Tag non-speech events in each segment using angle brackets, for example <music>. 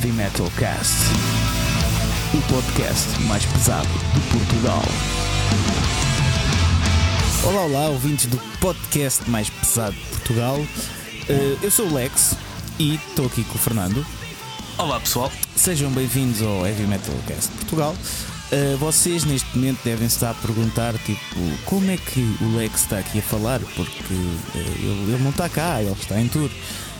Heavy Metal Cast, o podcast mais pesado de Portugal. Olá, olá, ouvintes do podcast mais pesado de Portugal. Uh, eu sou o Lex e estou aqui com o Fernando. Olá pessoal. Sejam bem-vindos ao Heavy Metal Cast Portugal. Uh, vocês neste momento devem estar a perguntar tipo como é que o Lex está aqui a falar, porque uh, ele, ele, não está cá, ele está em tour.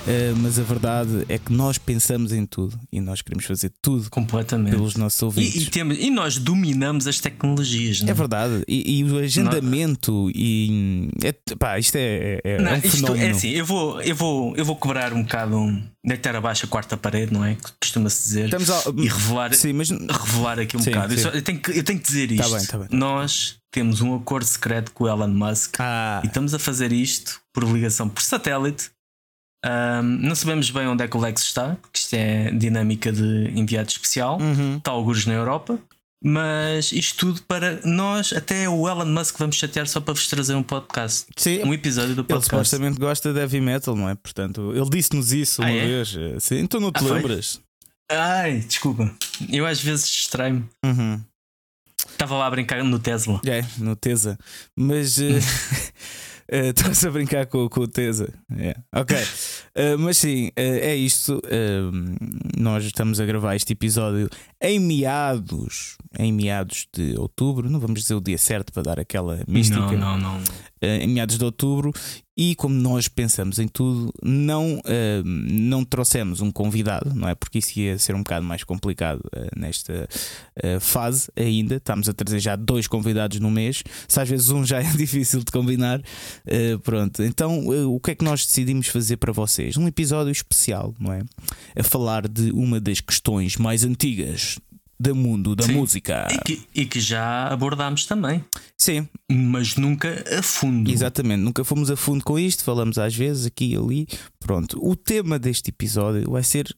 Uh, mas a verdade é que nós pensamos em tudo e nós queremos fazer tudo completamente pelos nossos ouvintes. E, e, temos, e nós dominamos as tecnologias, não? É, é verdade. E, e o agendamento não. e é, pá, isto é, é, não, é um isto é assim, eu vou, eu vou, eu vou cobrar um bocado um, deitar abaixo a quarta parede, não é? Costuma-se dizer. Ao... E revelar, sim, mas... revelar aqui um sim, bocado. Sim. Eu, só, eu, tenho que, eu tenho que dizer isto. Tá bem, tá bem. Nós temos um acordo secreto com o Elon Musk ah. e estamos a fazer isto por ligação por satélite um, não sabemos bem onde é que o Lex está, porque isto é dinâmica de enviado especial, uhum. está alguns na Europa. Mas isto tudo para nós, até o Elon Musk vamos chatear só para vos trazer um podcast. Sim, um episódio do podcast. Ele supostamente gosta de heavy metal, não é? Portanto, ele disse-nos isso uma ah, é? vez. Sim, então não te ah, lembras? Foi? Ai, desculpa. Eu às vezes distraio-me. Uhum. Estava lá a brincar no Tesla. É, no Tesla. Mas. Uh... <laughs> <laughs> Estás a brincar com, com o Tesa. Yeah. Ok. Uh, mas sim, uh, é isto. Uh, nós estamos a gravar este episódio em meados, em meados de outubro. Não vamos dizer o dia certo para dar aquela mística. Não, não, não. em meados de outubro. E como nós pensamos em tudo, não, uh, não trouxemos um convidado, não é? Porque isso ia ser um bocado mais complicado uh, nesta uh, fase ainda. Estamos a trazer já dois convidados no mês. Se às vezes um já é <laughs> difícil de combinar, pronto. Então, o que é que nós decidimos fazer para vocês? Um episódio especial, não é? A falar de uma das questões mais antigas do mundo da Sim. música. E que, e que, já abordámos também. Sim. Mas nunca a fundo. Exatamente, nunca fomos a fundo com isto, falamos às vezes aqui e ali. Pronto, o tema deste episódio vai ser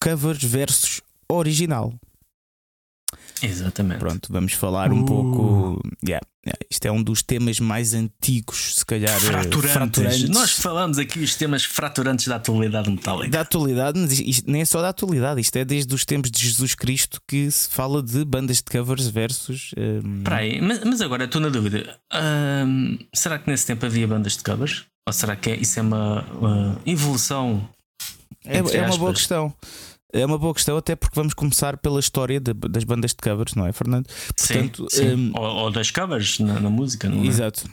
covers versus original. Exatamente. Pronto, vamos falar um uh. pouco. Yeah, yeah, isto é um dos temas mais antigos, se calhar. Eh, fraturantes. fraturantes. Nós falamos aqui os temas fraturantes da atualidade metálica. Da atualidade, mas isto nem é só da atualidade, isto é desde os tempos de Jesus Cristo que se fala de bandas de covers versus. Um... aí, mas, mas agora estou na dúvida. Um, será que nesse tempo havia bandas de covers? Ou será que é, isso é uma, uma evolução? É, é uma boa questão. É uma boa questão, até porque vamos começar pela história de, das bandas de covers, não é, Fernando? Portanto, sim, sim. Um, ou, ou, das covers na, na música, não é? Exato.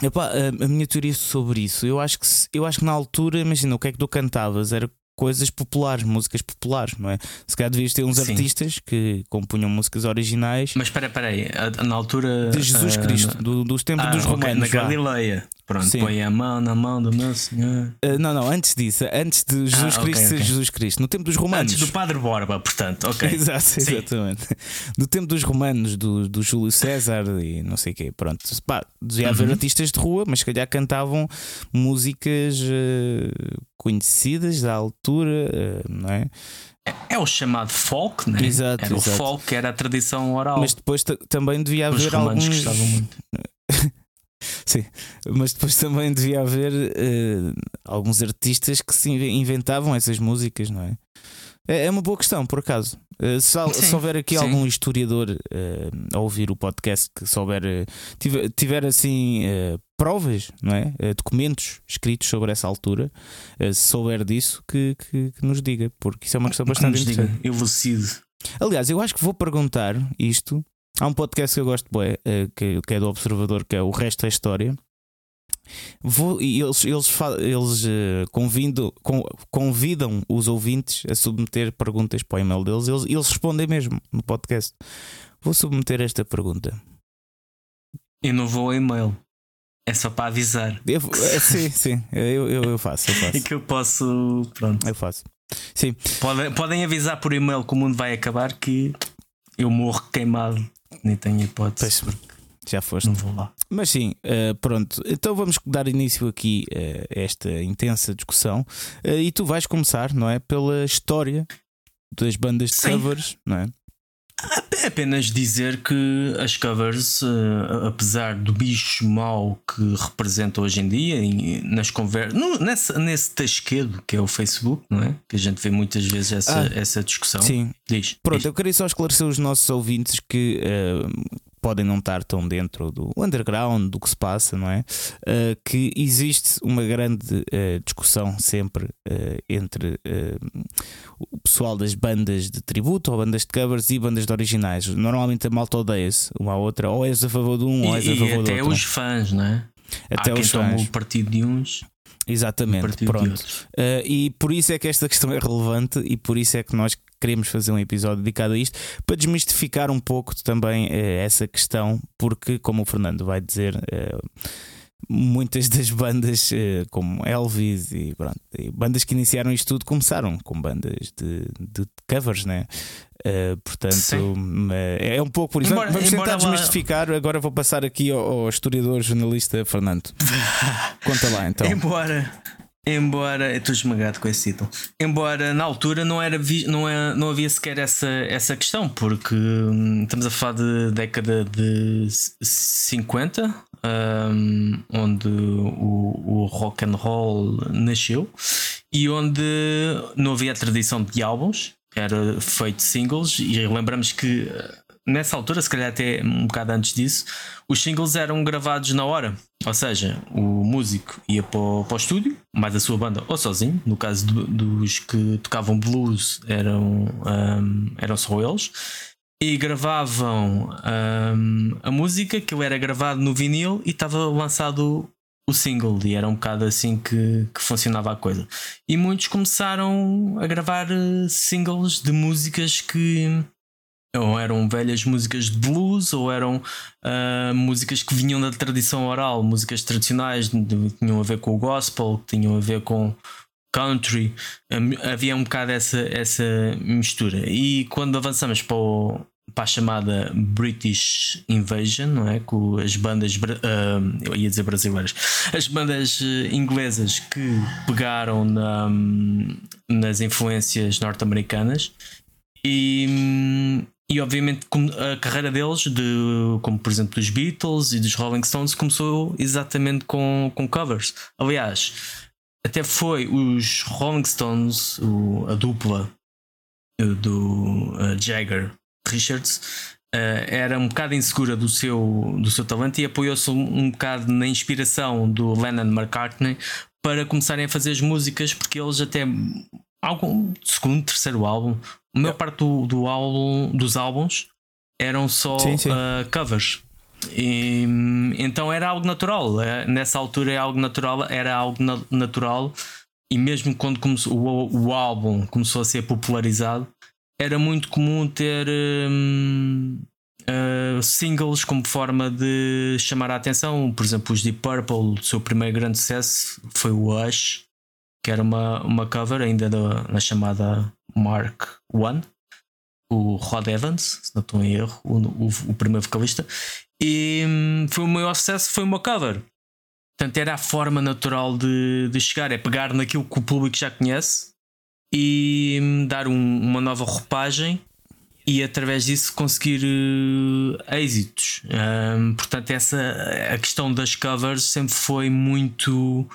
Epá, a, a, minha teoria sobre isso, eu acho que eu acho que na altura, imagina, o que é que tu cantavas? Era coisas populares, músicas populares, não é? Se calhar devias ter uns Sim. artistas que compunham músicas originais. Mas espera, espera aí, na altura. De Jesus uh, Cristo, do, dos tempos ah, dos okay, romanos. Na Galileia. Pronto, Sim. põe a mão na mão do meu Senhor. Uh, não, não, antes disso, antes de Jesus ah, Cristo okay, ser okay. Jesus Cristo, no tempo dos romanos. Antes do Padre Borba, portanto, ok. <laughs> Exato, exatamente. No tempo dos romanos, do, do Júlio César e não sei o quê, pronto. Pá, devia haver uhum. artistas de rua, mas se calhar cantavam músicas uh, conhecidas da altura, uh, não é? é? É o chamado folk, né? Exato, era exato. o folk, era a tradição oral. Mas depois também devia haver Os romanos alguns... gostavam muito. <laughs> <laughs> Sim, mas depois também devia haver uh, alguns artistas que se inventavam essas músicas, não é? É, é uma boa questão, por acaso. Uh, se, sim, se, houver aqui sim. algum historiador uh, a ouvir o podcast que souber, tiver, tiver assim provas, não é? documentos escritos sobre essa altura, se souber disso, que, que, que, nos diga, porque isso é uma questão bastante interessante. Elucido. Aliás, eu acho que vou perguntar isto Há um podcast que eu gosto bué, eh, que, que é do Observador, que é O Resto da História. Vou, e eles, eles, eles uh, convido, com, convidam os ouvintes a submeter perguntas para o e-mail deles. Eles, eles respondem mesmo no podcast. Vou submeter esta pergunta. Eu não vou ao e-mail. É só para avisar. Eu, é, sim, <laughs> sim, eu, eu, eu faço, eu faço. É que eu posso. Pronto. Eu faço. Sim. Podem, podem avisar por e-mail que o mundo vai acabar que eu morro queimado nem tenho hipótese. Pois, já foste. Não vou lá. Mas sim, uh, pronto. Então vamos dar início aqui uh, a esta intensa discussão. Uh, e tu vais começar, não é? Pela história das bandas de sim. covers, não é? Apenas dizer que as covers, uh, apesar do bicho mau que representa hoje em dia, nas conversas, nesse tasquedo que é o Facebook, não é? Que a gente vê muitas vezes essa, ah, essa discussão. Sim. Diz. Pronto, diz. eu queria só esclarecer os nossos ouvintes que uh, podem não estar tão dentro do underground, do que se passa, não é? Uh, que existe uma grande uh, discussão sempre uh, entre o pessoal das bandas de tributo, ou bandas de covers e bandas de originais. Normalmente a malta odeia-se uma à outra, ou és a favor de um, ou és a favor do outro. Até os fãs, não é? Até Há os fãs. o partido de uns. Exatamente, pronto. Uh, e por isso é que esta <laughs> questão é relevante e por isso é que nós queremos fazer um episódio dedicado a isto para desmistificar um pouco também uh, essa questão, porque, como o Fernando vai dizer. Uh, muitas <laughs> das bandas como Elvis e, pronto, e bandas que iniciaram isto tudo começaram com bandas de, de covers, né? Uh, portanto, Sim. é um pouco por isso. Embora, Vamos tentar desmistificar. Agora vou passar aqui ao, ao historiador jornalista Fernando. <laughs> Conta lá então. Embora. Embora, estou esmagado com esse título. Embora na altura não, era não, é, não havia sequer essa, essa questão, porque hum, estamos a falar de década de 50, um, onde o, o rock and roll nasceu e onde não havia a tradição de álbuns, era feito singles e lembramos que nessa altura, se calhar até um bocado antes disso, os singles eram gravados na hora. Ou seja, o músico ia para o, para o estúdio, mais a sua banda ou sozinho. No caso do, dos que tocavam blues, eram, um, eram só eles. E gravavam um, a música, que era gravado no vinil e estava lançado o single e era um bocado assim que, que funcionava a coisa. E muitos começaram a gravar eh, singles de músicas que ou eram velhas músicas de blues ou eram uh, músicas que vinham da tradição oral, músicas tradicionais que tinham a ver com o gospel, que tinham a ver com country. Havia um bocado essa, essa mistura. E quando avançamos para o, para a chamada British Invasion, não é? Com as bandas, uh, eu ia dizer brasileiras, as bandas eh, inglesas que pegaram na, nas influências norte-americanas e, e obviamente a carreira deles, de, como por exemplo dos Beatles e dos Rolling Stones, começou exatamente com, com covers. Aliás, até foi os Rolling Stones, o, a dupla eh, do uh, Jagger Richards uh, era um bocado insegura do seu, do seu talento e apoiou-se um, um bocado na inspiração do Lennon McCartney para começarem a fazer as músicas, porque eles até algum segundo, terceiro álbum, a maior parte do, do álbum, dos álbuns eram só sim, sim. Uh, covers. E, então era algo natural. Nessa altura é algo natural, era algo na, natural. E mesmo quando começou, o, o álbum começou a ser popularizado, era muito comum ter um, uh, singles como forma de chamar a atenção. Por exemplo, os Deep Purple, o seu primeiro grande sucesso foi o Hush, que era uma, uma cover ainda da, na chamada Mark One. O Rod Evans, se não estou em erro, o, o, o primeiro vocalista, e um, foi o maior sucesso, foi uma cover. Portanto, era a forma natural de, de chegar, é pegar naquilo que o público já conhece e dar um, uma nova roupagem e através disso conseguir uh, êxitos. Um, portanto, essa a questão das covers sempre foi muito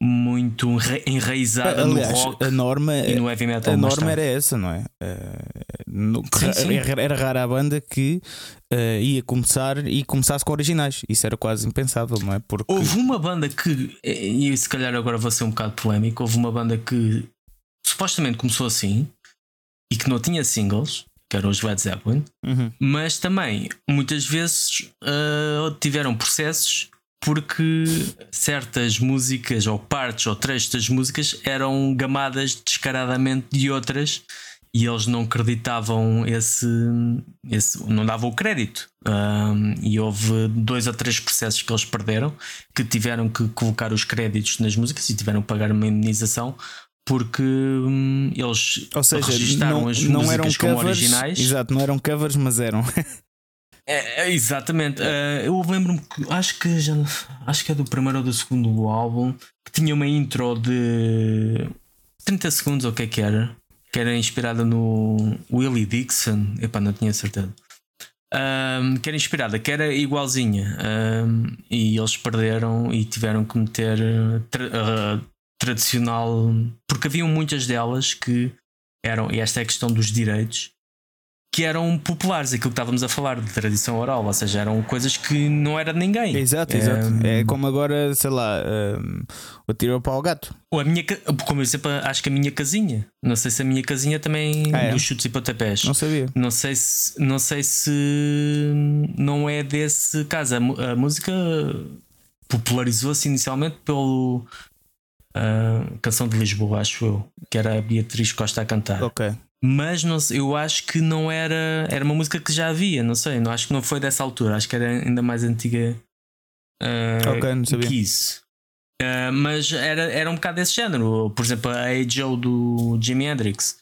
muito enraizada Aliás, no rock a norma, e no heavy metal. A norma era essa, não é? Uh, no, sim, sim. Era rara a banda que uh, ia começar e começasse com originais. Isso era quase impensável, não é? Porque... Houve uma banda que, e se calhar agora vou ser um bocado polémico, houve uma banda que supostamente começou assim e que não tinha singles, que eram os Led Zeppelin, uhum. mas também muitas vezes uh, tiveram processos porque certas músicas ou partes ou trechos das músicas eram gamadas descaradamente de outras e eles não acreditavam esse, esse não davam o crédito um, e houve dois ou três processos que eles perderam que tiveram que colocar os créditos nas músicas e tiveram que pagar uma indenização porque hum, eles Ou seja, registaram não, as não músicas eram como covers, originais. Exato, não eram covers, mas eram. <laughs> é, é, exatamente. Uh, eu lembro-me que acho que já acho que é do primeiro ou do segundo álbum que tinha uma intro de 30 segundos ou o que é que era. que era inspirada no Willie Dixon. Epá, não tinha certeza. Um, que era inspirada, que era igualzinha. Um, e eles perderam e tiveram que meter tra uh, tradicional. Porque haviam muitas delas que eram, e esta é a questão dos direitos, que eram populares, aquilo que estávamos a falar de tradição oral, ou seja, eram coisas que não era de ninguém. Exato, exato. É como agora, sei lá, um, o tiro para o gato. Ou a minha, como eu sempre acho que a minha casinha. Não sei se a minha casinha também ah, é? dos chutes e pontapés. Não sabia. Não sei se não sei se não é desse caso. A, a música popularizou-se inicialmente pelo uh, Canção de Lisboa, acho eu, que era a Beatriz Costa a cantar. Ok mas não, eu acho que não era. Era uma música que já havia, não sei. Não, acho que não foi dessa altura, acho que era ainda mais antiga uh, okay, não sabia. que isso. Uh, mas era, era um bocado desse género. Por exemplo, a Joe do Jimi Hendrix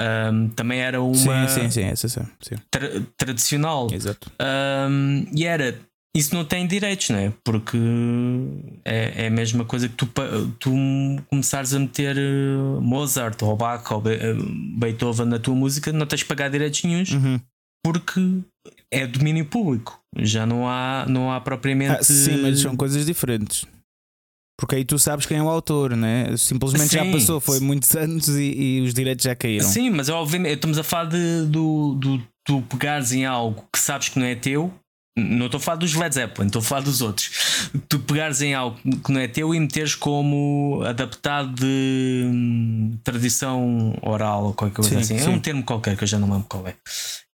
um, também era uma. Sim, sim, sim, essa sim. Tra tradicional. Exato. Um, e era isso não tem direitos, não é? Porque é, é a mesma coisa que tu, tu começares a meter eh, Mozart ou Bach ou eh, Beethoven na tua música, não tens de pagar direitos nenhums uhum. porque é domínio público. Já não há, não há propriamente. Ah, sim, mas são coisas diferentes. Porque aí tu sabes quem é o autor, né? Simplesmente sim. já passou, foi muitos anos e, e, os direitos já caíram. Sim, mas obviamente estamos a falar de, do, do, tu pegares em algo que sabes que não é teu não estou a falar dos Led Zeppelin, estou a falar dos outros. Tu pegares em algo que não é teu e meteres como adaptado de hum, tradição oral ou qualquer coisa sim, assim. Sim. É um termo qualquer que eu já não lembro qual é.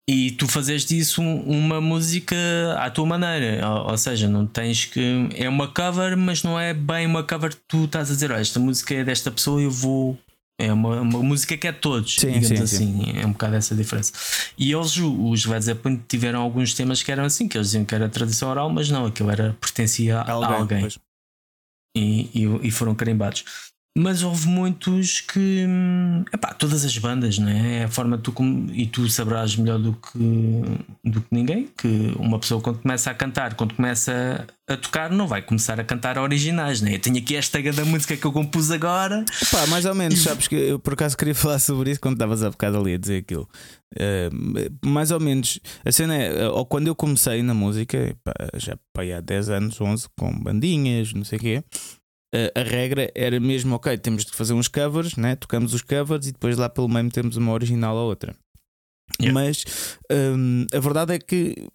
E tu fazes disso uma música à tua maneira, ou, ou, seja, não tens que. É uma cover, mas não é bem uma cover que tu estás a dizer, olha, esta música é desta pessoa e eu vou é uma, uma música que é de todos, sim, digamos sim, assim. Sim. É um bocado essa diferença. E eles, os Led Zeppelin, tiveram alguns temas que eram assim, que eles diziam que era tradição oral, mas não, aquilo era, pertencia a alguém. A alguém. E, e, e, foram carimbados. Mas houve muitos que. Epá, todas as bandas, não é? É a forma tu. E tu saberás melhor do que, do que ninguém que uma pessoa, quando começa a cantar, quando começa a tocar, não vai começar a cantar originais, né? Eu tenho aqui esta da música que eu compus agora. Epá, mais ou menos, sabes que eu por acaso queria <laughs> falar sobre isso quando estavas a bocado ali a dizer aquilo. Uh, mais ou menos, a cena é, ou quando eu comecei na música, epá, já pai, há 10 anos, 11, com bandinhas, não sei o quê a regra era mesmo, ok, temos de fazer uns covers, né? tocamos os covers e depois lá pelo meio temos uma original ou outra. Yeah. Mas um, a verdade é que,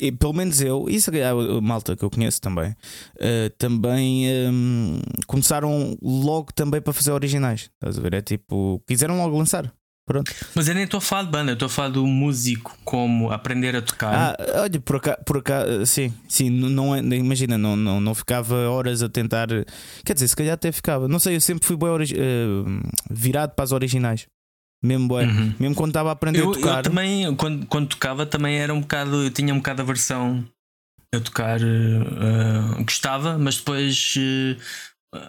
e, pelo menos eu, e se calhar a malta que eu conheço também, uh, também um, começaram logo também para fazer originais. Estás a ver? É tipo, quiseram logo lançar. Pronto. Mas eu nem estou a falar de banda, eu estou a falar do músico como aprender a tocar. Ah, olha, por cá, por cá sim, sim, não é, imagina, não, não, não ficava horas a tentar. Quer dizer, se calhar até ficava. Não sei, eu sempre fui bem uh, virado para as originais. Mesmo bem, uhum. mesmo quando estava a aprender eu, a tocar. Eu também, quando, quando tocava, também era um bocado. Eu tinha um bocado a versão a tocar, uh, gostava, mas depois. Uh,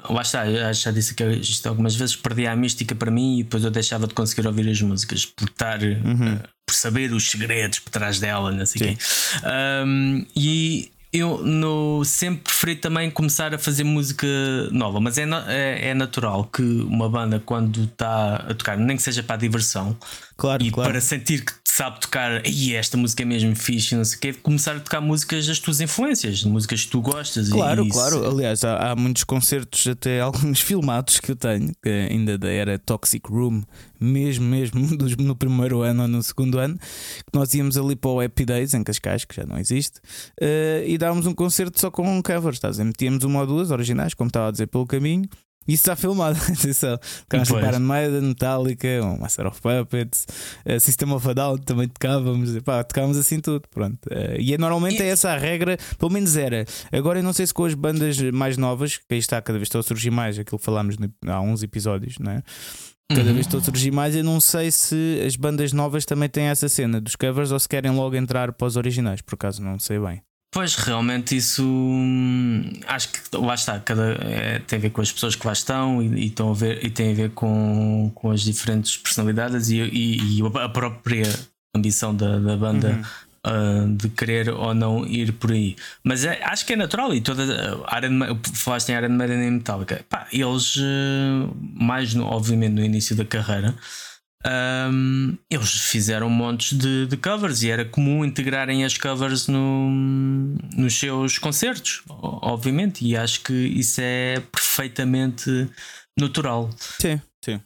Lá está, eu já disse que isto algumas vezes perdia a mística para mim e depois eu deixava de conseguir ouvir as músicas por estar uhum. uh, por saber os segredos por trás dela, não sei um, e eu no, sempre preferi também começar a fazer música nova, mas é, é, é natural que uma banda, quando está a tocar, nem que seja para a diversão, claro, e claro. para sentir que sabe tocar, e esta música é mesmo fixe, não sei o quê, começar a tocar músicas das tuas influências, músicas que tu gostas. Claro, claro. Aliás, há, há, muitos concertos, até alguns <laughs> filmados que eu tenho, que ainda da era Toxic Room, mesmo, mesmo <laughs> no primeiro ano ou no segundo ano, que nós íamos ali para o Happy Days em Cascais, que já não existe, uh, e dávamos um concerto só com covers, estás? Metíamos uma ou duas originais, como estava a dizer, pelo caminho. Isso está filmado, <laughs> atenção. Tipo Iron Maiden, Metallica, um Master of Puppets, uh, System of a Down também tocávamos, pá, tocávamos assim tudo. Pronto. Uh, e é, normalmente é essa a regra, pelo menos era. Agora eu não sei se com as bandas mais novas, que aí está cada vez estou a surgir mais, aquilo que falámos há uns episódios, não é? Cada uhum. vez estou a surgir mais. Eu não sei se as bandas novas também têm essa cena dos covers ou se querem logo entrar para os originais, por acaso não sei bem. Pois, realmente isso hum, acho que lá está, cada, é, tem a ver com as pessoas que lá estão e, e, estão a ver, e tem a ver com, com as diferentes personalidades e, e, e a própria ambição da, da banda uhum. uh, de querer ou não ir por aí. Mas é, acho que é natural e toda a área de, falaste em área de Maiden e Metallica, pá, eles uh, mais no, obviamente no início da carreira um, eles fizeram montes de, de, covers e era comum integrarem as covers no, nos seus concertos, obviamente, e acho que isso é perfeitamente natural. Sim, sim.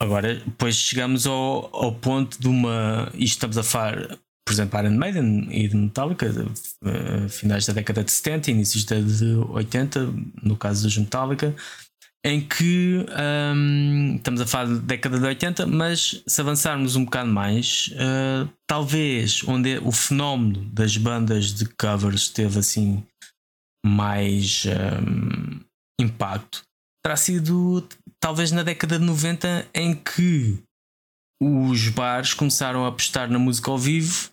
Agora, depois chegamos ao, ao ponto de uma. Isto estamos a falar, por exemplo, Iron Maiden e de Metallica, de, uh, finais da década de 70, inícios da de 80, no caso dos Metallica em que um, estamos a falar de década de 80, mas se avançarmos um bocado mais, uh, talvez onde o fenómeno das bandas de covers teve assim mais um, impacto, terá sido talvez na década de 90 em que os bares começaram a apostar na música ao vivo.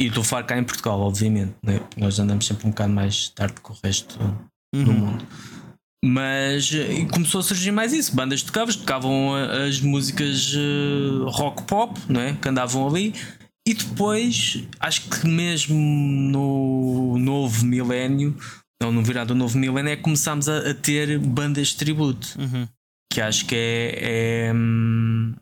E estou a falar cá em Portugal, obviamente, né? nós andamos sempre um bocado mais tarde que o resto uhum. do mundo. Mas começou a surgir mais isso. Bandas de covers tocavam as músicas uh, rock pop, não é? que andavam ali. E depois, acho que mesmo no novo milénio, ou no virado do novo milénio, é que começámos a, a ter bandas de tributo. Uhum. Que acho que é, é hum,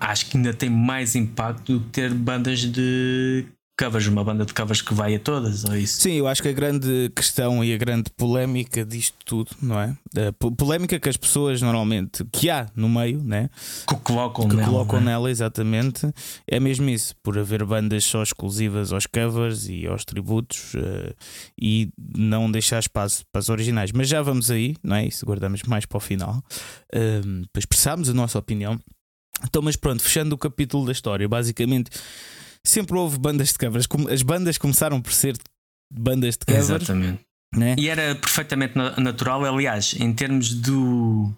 acho que ainda tem mais impacto do que ter bandas de covers, uma banda de covers que vai a todas, ou isso? Sim, eu acho que a grande questão e a grande polémica disto tudo, não é? A polémica que as pessoas normalmente que há no meio, né? Que colocam que nela. Colocam né? nela, exatamente. É mesmo isso, por haver bandas só exclusivas aos covers e aos tributos uh, e não deixar espaço para as originais. Mas já vamos aí, não é? Isso guardamos mais para o final. Uh, para expressarmos a nossa opinião. Então, mas pronto, fechando o capítulo da história, basicamente sempre houve bandas de covers. As bandas começaram por ser bandas de covers. Exatamente. Né? E era perfeitamente natural, aliás, em termos do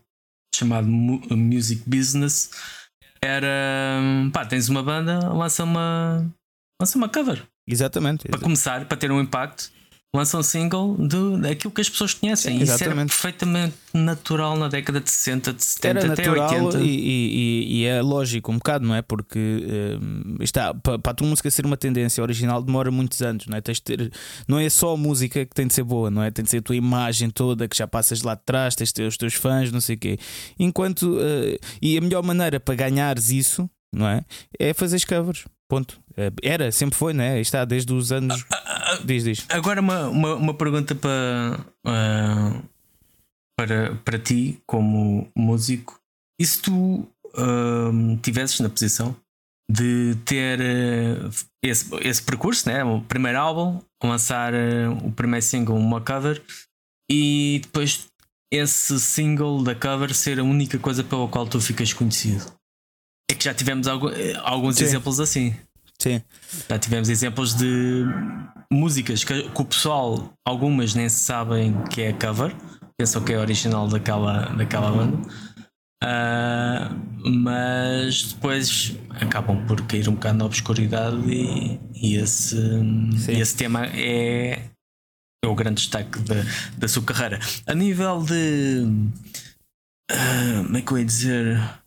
chamado music business, era pá, tens uma banda, lança uma lança uma cover. Exatamente. Para começar, para ter um impacto lança um single de, daquilo que as pessoas conhecem. Sim, Isso era perfeitamente natural na década de 60, de 70 era até natural 80. E, e, e, é lógico um bocado, não é? Porque um, está, para, para a tua música ser uma tendência original demora muitos anos, não é? Tens de ter, não é só a música que tem de ser boa, não é? Tem de ser a tua imagem toda que já passas lá de trás, tens de ter os teus fãs, não sei o quê. Enquanto. Uh, e a melhor maneira para ganhares isso, não é? É fazer covers. Ponto. Eh, era, sempre foi, né? Está desde os anos. Ah, ah, ah, diz, diz. Agora uma, uma, uma pergunta para, uh, para, para ti, como músico. E se tu uh, tivesses na posição de ter uh, esse, esse percurso, né? o primeiro álbum, lançar o primeiro single, uma cover, e depois esse single da cover ser a única coisa pela qual tu ficas conhecido? É que já tivemos alguns Sim. exemplos assim. Sim. Já tivemos exemplos de músicas que, que, o pessoal, algumas nem sabem que é cover, pensam que é original daquela, daquela banda. Uh, mas depois acabam por cair um bocado na obscuridade e, e esse, esse tema é, é o grande destaque da, da sua carreira. A nível de uh, como é que eu ia dizer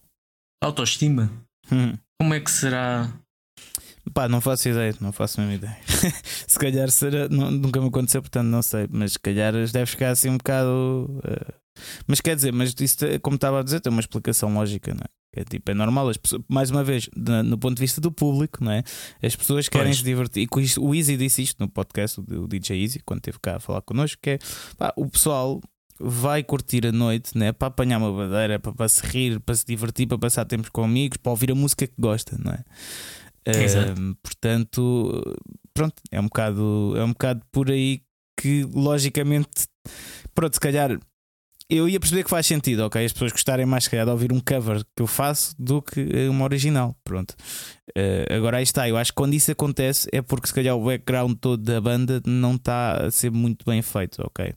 autoestima, hum. como é que será Pá, não faço ideia, não faço a mesma ideia. <laughs> se calhar será, não, nunca me aconteceu, portanto não sei, mas se calhar deve ficar assim um bocado. Uh... Mas quer dizer, mas isso, como estava a dizer, tem uma explicação lógica, não é? É, tipo, é normal, as pessoas, mais uma vez, no ponto de vista do público, não é? As pessoas querem pois. se divertir. E isto, o Easy disse isto no podcast, o DJ Easy, quando esteve cá a falar connosco, que é pá, o pessoal vai curtir a noite, né? para apanhar uma bandeira, para, para se rir, para se divertir, para passar tempos com amigos, para ouvir a música que gosta, não é? Uh, portanto, pronto, é um bocado, é um bocado por aí que logicamente, pronto, se calhar eu ia perceber que faz sentido, ok? As pessoas gostarem mais, se calhar, de ouvir um cover que eu faço do que uma original. Pronto. Uh, agora aí está. Eu acho que quando isso acontece é porque, se calhar, o background todo da banda não está a ser muito bem feito, ok?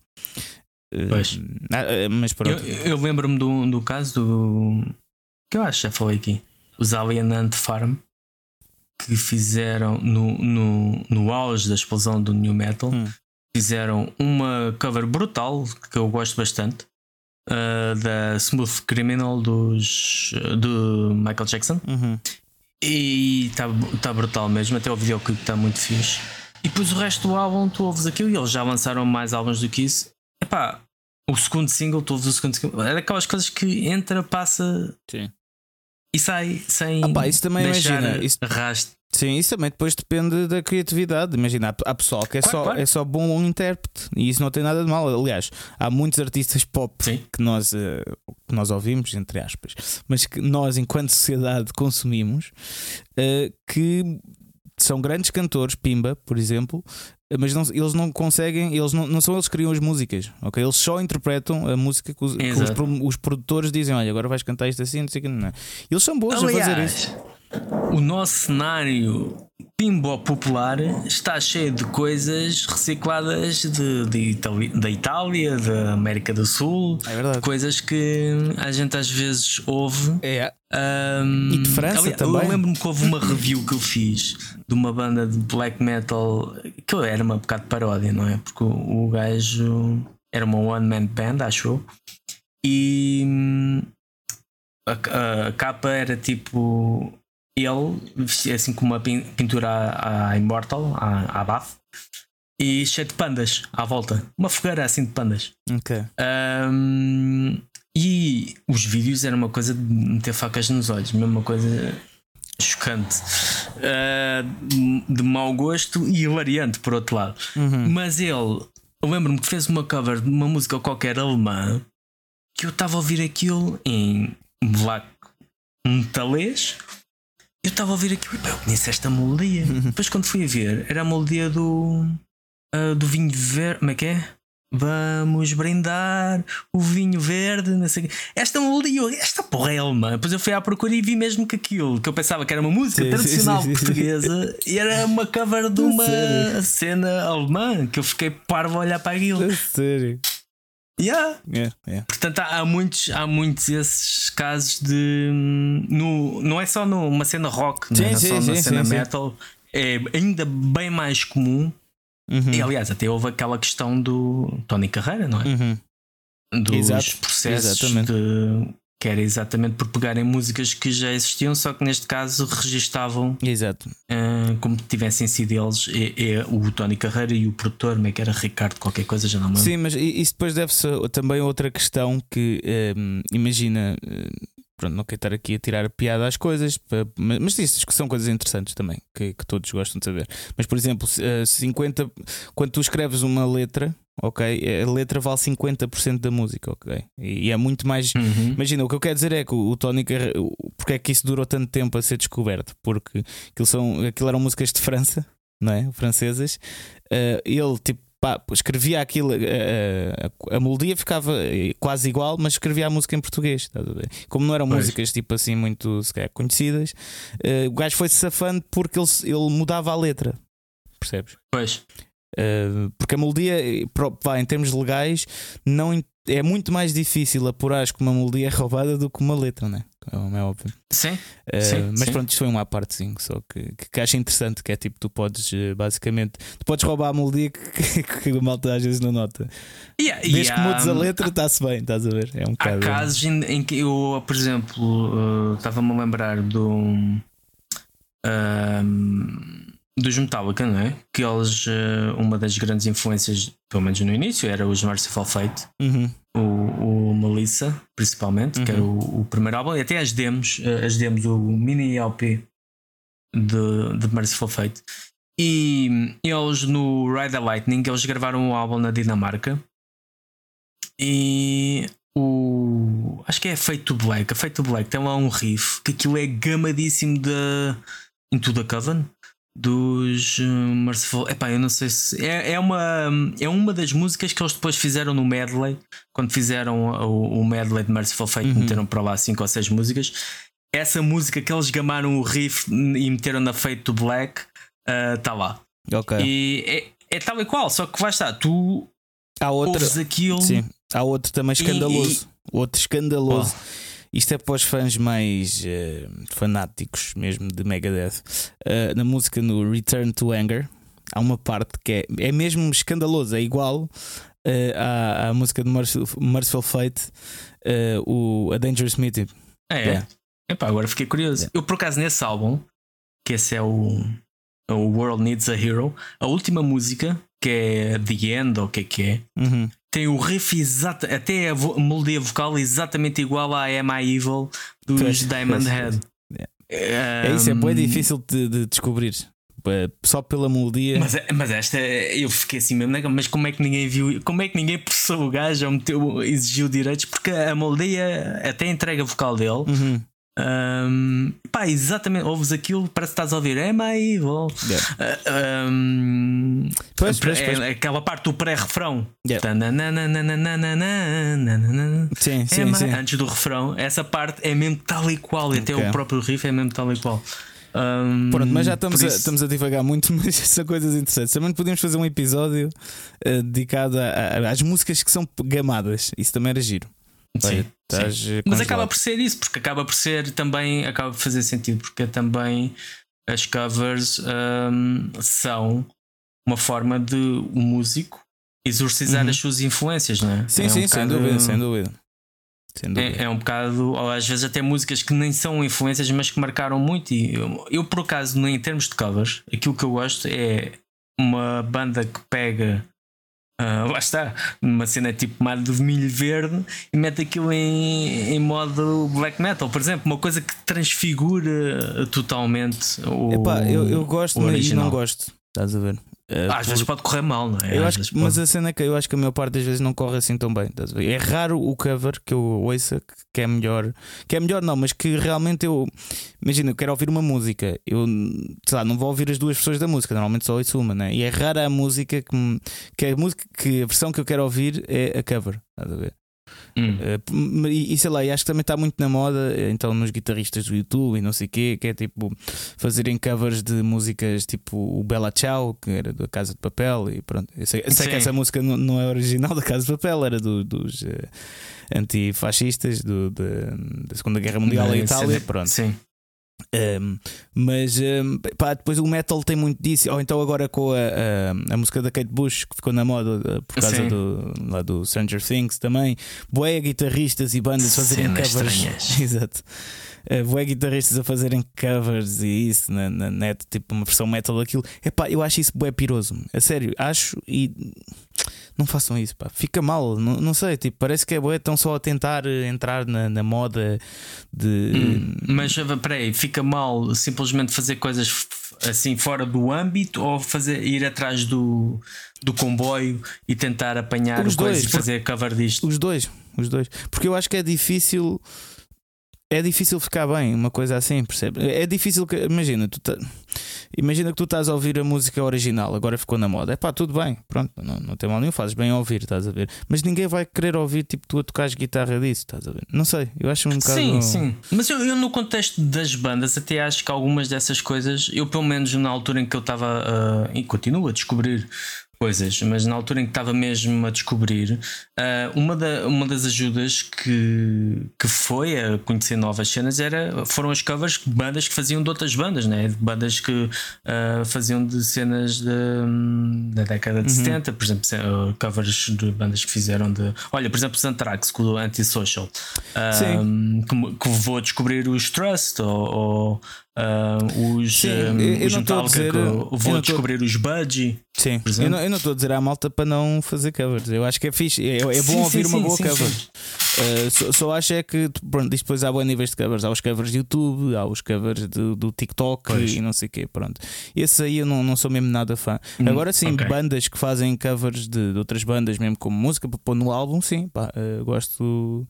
Pois. Uh, mas pronto. Eu, eu lembro-me do, do caso do. que eu acho que já falei aqui. Os Alien Ant Farm que fizeram no, no, no auge da explosão do New Metal. Hum. Fizeram uma cover brutal que eu gosto bastante uh, da Smooth Criminal dos, do Michael Jackson. Uhum. E está tá brutal mesmo, até o videoclipe está muito fixe. E depois o resto do álbum, tu ouves aquilo e eles já lançaram mais álbuns do que isso. Epá, o segundo single, tu ouves o segundo single. É daquelas coisas que entra, passa. Sim e sai sem. Ah, pá, isso também imagina. Isso, rastro. Sim, isso também depois depende da criatividade. Imagina, há pessoal que é, claro, só, claro. é só bom um intérprete e isso não tem nada de mal. Aliás, há muitos artistas pop que nós, uh, que nós ouvimos, entre aspas, mas que nós, enquanto sociedade, consumimos, uh, que são grandes cantores, Pimba, por exemplo, mas não, eles não conseguem, eles não, não são eles que criam as músicas, ok? Eles só interpretam a música que os, que os, os, produtores dizem: Olha, agora vais cantar isto assim, não sei o que, não. É. Eles são bons Aliás, a fazer isso o nosso cenário pimbo popular está cheio de coisas recicladas de, de Itali da Itália, da América do Sul, é coisas que a gente às vezes ouve. É. Um, e de França ali, também. Eu lembro-me que houve uma review que eu fiz de uma banda de black metal que era uma bocado de paródia, não é? Porque o, o gajo era uma one-man band, acho eu. E hum, a, a, capa era tipo ele, assim com uma pintura à, à Immortal, à, à Bath, e cheio de pandas à volta. Uma fogueira assim de pandas. Ok. Um, e os vídeos eram uma coisa de meter facas nos olhos, mesmo uma coisa chocante, uh, de mau gosto e hilariante, por outro lado. Uhum. Mas ele, eu lembro-me que fez uma cover de uma música qualquer alemã que eu estava a ouvir aquilo em black metalês eu estava a ouvir aquilo e eu conheço esta melodia. <laughs> Depois, quando fui a ver, era a melodia do. Uh, do vinho verde. Como é que é? Vamos brindar o vinho verde, não sei Esta melodia, esta porra é alemã. Depois eu fui à procura e vi mesmo que aquilo que eu pensava que era uma música sim, tradicional sim, sim, portuguesa e era uma cover de <laughs> uma cena alemã que eu fiquei parvo a olhar para aquilo. Sério. Yeah. Yeah, yeah. Portanto, há, muitos, há muitos esses casos de. No, não é só numa cena rock, sim, não é sim, só sim, na cena metal, é ainda bem mais comum. Uhum. E aliás, até houve aquela questão do Tony Carreira, não é? Uhum. Dos Exato. processos Exatamente. de que era exatamente por pegarem músicas que já existiam, só que neste caso registavam Exato. Uh, como tivessem sido eles, é, é, o Tony Carreira e o produtor, como é que era Ricardo, qualquer coisa, já não me Sim, mas isso depois deve-se também outra questão que um, imagina. Pronto, não quero estar aqui a tirar a piada às coisas, mas isso que são coisas interessantes também, que, que todos gostam de saber. Mas, por exemplo, 50, quando tu escreves uma letra, ok? A letra vale 50% da música, ok? E é muito mais. Uhum. Imagina, o que eu quero dizer é que o Tony porque é que isso durou tanto tempo a ser descoberto? Porque aquilo, são, aquilo eram músicas de França, não é? Francesas. Uh, ele, tipo, pá, escrevia aquilo, a, a, a, melodia ficava quase igual, mas escrevia a música em português. Como não eram pois. músicas tipo assim muito calhar, conhecidas, uh, o gajo foi-se safando porque ele, ele mudava a letra. Percebes? Pois. Uh, porque a melodia, vai, em termos legais, não é muito mais difícil apurar que uma melodia é roubada do que uma letra, né? Como é óbvio. Sim. Uh, sim mas sim. pronto, isto foi uma parte sim, só que, que, que acho interessante que é tipo, tu podes basicamente tu podes roubar a melodia <laughs> que, que, a malta às vezes não nota. Yeah, Desde que mudes a letra, está-se bem, estás a ver? É um há casos em, em, que eu, por exemplo, uh, estava-me a lembrar do. Um, dos Metallica, não é? Que eles, eh, uma das grandes influências, pelo menos no início, era os Merciful Fate, uhum. o, o Melissa, principalmente, uhum. que era o, o, primeiro álbum, e até as demos, eh, as demos, o mini LP de, de Merciful Fate. E eles no Ride the Lightning, eles gravaram um álbum na Dinamarca. E o. Acho que é Feito Black. A Feito Black tem lá um riff que aquilo é gamadíssimo da Into the Coven dos uh, Merciful. Epá, eu não sei se. É, é, uma, é uma das músicas que eles depois fizeram no medley. Quando fizeram o, o medley de Merciful Fate, uhum. meteram para lá 5 ou 6 músicas. Essa música que eles gamaram o riff e meteram na Fate to Black está uh, lá. Ok. E é, é tal e qual, só que vai estar, tu há outra, ouves aquilo. Sim, há outro também escandaloso. E, e... Outro escandaloso. Oh isto é para os fãs mais uh, fanáticos mesmo de Megadeth. Uh, na música no Return to Anger há uma parte que é, é mesmo escandalosa, é igual uh, à, à música de Merciful, Merciful Fate, o A Dangerous Meeting. É, yeah. Epá, agora fiquei curioso. Yeah. Eu por acaso nesse álbum, que esse é o, o World Needs a Hero, a última música, que é The End, ou o que é que é, uhum. Tem o riff exato, até a melodia vocal exatamente igual à Am I Evil dos Diamond Head. É, é isso, é bem difícil de, de descobrir só pela melodia. Mas, mas esta eu fiquei assim mesmo, né? mas como é que ninguém viu? Como é que ninguém processou o gajo ou meteu, exigiu direitos? Porque a melodia até entrega vocal dele. Uhum. Um, pá, exatamente, ouves aquilo, parece que estás a ouvir É Evil. Yeah. Um, pois, pois, pois. É, aquela parte do pré-refrão. Yeah. Sim, sim, sim. Antes do refrão, essa parte é mesmo tal e qual, okay. até o próprio riff é mesmo tal e qual. Um, Pronto, mas já estamos, isso... a, estamos a divagar muito, <laughs> mas são coisas interessantes. Também podíamos fazer um episódio uh, dedicado a, a, às músicas que são gamadas. Isso também era giro. Sim, Olha, sim. Mas acaba por ser isso, porque acaba por ser também, acaba por fazer sentido, porque também as covers um, são uma forma de o um músico exorcizar uhum. as suas influências, não é? Sim, é sim, um sem dúvida, sem dúvida. É, é, um bocado, ou às vezes até músicas que nem são influências, mas que marcaram muito. E eu, eu, por acaso, em termos de covers, aquilo que eu gosto é uma banda que pega. Uh, lá está, uma cena tipo mar de milho verde e mete aquilo em, em modo black metal, por exemplo, uma coisa que transfigura totalmente o. Epá, eu, eu gosto, mas não gosto, estás a ver? Uh, Às vezes pode correr mal, não é? Eu acho, mas a cena é que eu acho que a maior parte das vezes não corre assim tão bem. É raro o cover que eu ouça que é melhor. Que é melhor, não, mas que realmente eu. Imagina, eu quero ouvir uma música. Eu sei lá, não vou ouvir as duas versões da música, normalmente só ouço uma, né? E é rara a música que, que a música que a versão que eu quero ouvir é a cover. Estás a ver? Hum. Uh, e, e, sei lá, acho que também está muito na moda, então nos guitarristas do YouTube e não sei o quê, que é tipo fazerem covers de músicas tipo o Bella Ciao, que era da Casa de Papel, e pronto. Eu sei, eu sei que essa música não, não, é original da Casa de Papel, era do, dos uh, antifascistas do, de, da Segunda Guerra Mundial não, em Itália, pronto. Sim. Um, mas um, pá, depois o metal tem muito disso, ou então agora com a, a, a música da Kate Bush que ficou na moda uh, por causa do, lá do Stranger Things também. Boé guitarristas e bandas fazerem covers. <laughs> Exato. Uh, Boé guitarristas a fazerem covers e isso na, na net, tipo uma versão metal daquilo. Epá, eu acho isso bué piroso, a sério, acho e não façam isso, pá. Fica mal, não, não sei, tipo, parece que é boa, estão só a tentar eh, entrar na, na moda de. Hum, mas peraí, fica mal simplesmente fazer coisas assim fora do âmbito ou fazer, ir atrás do, do comboio e tentar apanhar os dois, e fazer cover disto? Os dois, os dois. Porque eu acho que é difícil é difícil ficar bem, uma coisa assim, percebe? É difícil que. Imagina, tá, imagina que tu estás a ouvir a música original, agora ficou na moda. É pá, tudo bem, pronto, não, não tem mal nenhum, fazes bem a ouvir, estás a ver? Mas ninguém vai querer ouvir tipo tu a tocares guitarra disso, estás a ver? Não sei, eu acho um bocado. Sim, sim. Mas eu, eu, no contexto das bandas, até acho que algumas dessas coisas, eu pelo menos na altura em que eu estava uh, e continuo a descobrir coisas, mas na altura em que estava mesmo a descobrir, uh, uma, da, uma das ajudas que, que foi a conhecer novas cenas era, foram as covers de bandas que faziam de outras bandas, né? de bandas que uh, faziam de cenas de, da década de uhum. 70, por exemplo, covers de bandas que fizeram de. Olha, por exemplo, os Anthrax com o Antisocial, uh, que, que vou descobrir os Trust ou, ou Uh, os, Sim, um, eu, os Metallica dizer, vou descobrir tô... os Budgie. Sim, eu não, eu não estou a dizer à malta para não fazer covers. Eu acho que é fixe, é, é bom sim, ouvir sim, uma boa cover. Uh, só, só, acho é que pronto, depois há bons níveis de covers. Há os covers de YouTube, há os covers do, do TikTok pois. e não sei o quê. Pronto. Esse aí eu não, não sou mesmo nada fã. Hum, Agora sim, okay. bandas que fazem covers de, de, outras bandas, mesmo como música, para pôr no álbum, sim, pá, uh, gosto.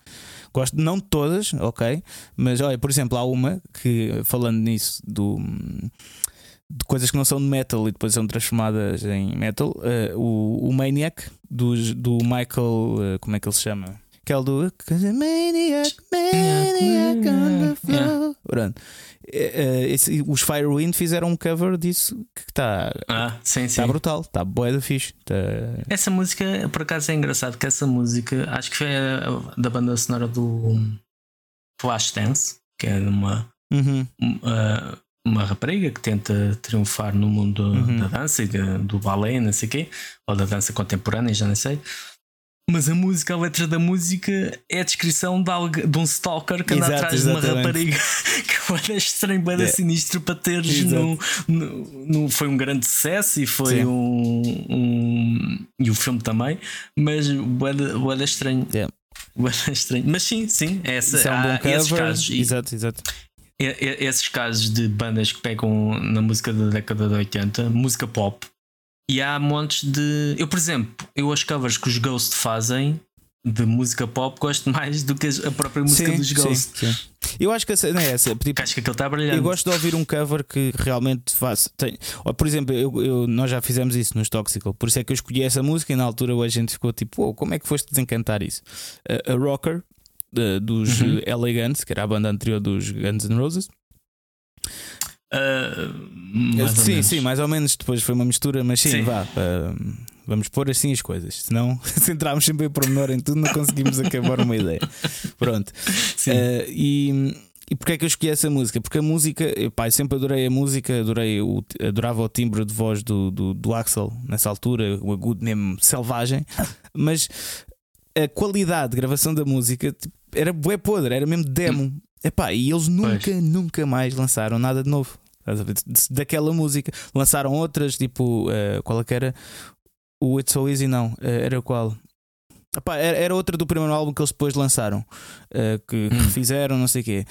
Gosto não de todas, ok? Mas olha, por exemplo, há uma que, falando nisso, do de coisas que não são de metal e depois são transformadas em metal. Uh, o, o Maniac do, do Michael, uh, como é que ele se chama? Que é o do Maniac, Maniac on the floor. Pronto. Uh, esse, os Firewind fizeram um cover disso que está ah, sim, tá brutal, está boa da fixe. Tá... Essa música, por acaso, é engraçado que essa música acho que foi da banda sonora do Flashdance, que é uma. Uhum. Uh, uma rapariga que tenta triunfar no mundo uhum. da dança e de, do balé, não sei o quê, ou da dança contemporânea, já não sei. mas a música, a letra da música é a descrição de, algo, de um stalker que anda Exato, atrás de uma exatamente. rapariga <laughs> que é estranho, bem É. sinistro para teres no, no, no- Foi um grande sucesso e foi um, um- E o filme também, mas o é estranho. Yeah. Estranho. Mas sim, sim, essa, Isso é um há bom esses cover. casos. E- Exato, exato. Esses casos de bandas que pegam na música da década de 80, música pop, e há montes de. Eu, por exemplo, eu as covers que os Ghost fazem de música pop gosto mais do que a própria música sim, dos Ghost. sim, sim. Eu acho que a cena é essa. Tipo, acho que aquilo está brilhante. Eu gosto de ouvir um cover que realmente faça. Tem, ou, por exemplo, eu, eu- nós já fizemos isso nos Toxical, por isso é que eu escolhi essa música e na altura a gente ficou tipo, "Uou, como é que foste desencantar isso? A, a Rocker de- dos Uhum. LA Guns, que era a banda anterior dos Guns N' Roses. Ou sim, sim, mais ou menos. Depois foi uma mistura, mas sim, Sim. vá. ah, vamos pôr assim as coisas. Senão, <laughs> se entrarmos sempre em pormenor em tudo, não conseguimos acabar uma ideia. Pronto. Eh, e, e porquê é que eu escolhi essa música? Porque a música, eu, pá, eu sempre adorei a música, adorei o, adorava o timbre de voz do, do, do Axel nessa altura, o agudo mesmo selvagem, mas a qualidade de gravação da música tipo, era bué podre, era mesmo demo. Epá, e eles nunca, nunca mais lançaram nada de novo. Daquela música. Lançaram outras, tipo, eh, qual é que era? O It's So Easy, não. Eh, era qual? Epá, era, era outra do primeiro álbum que eles depois lançaram, eh, que, que Hum. fizeram, não sei o quê.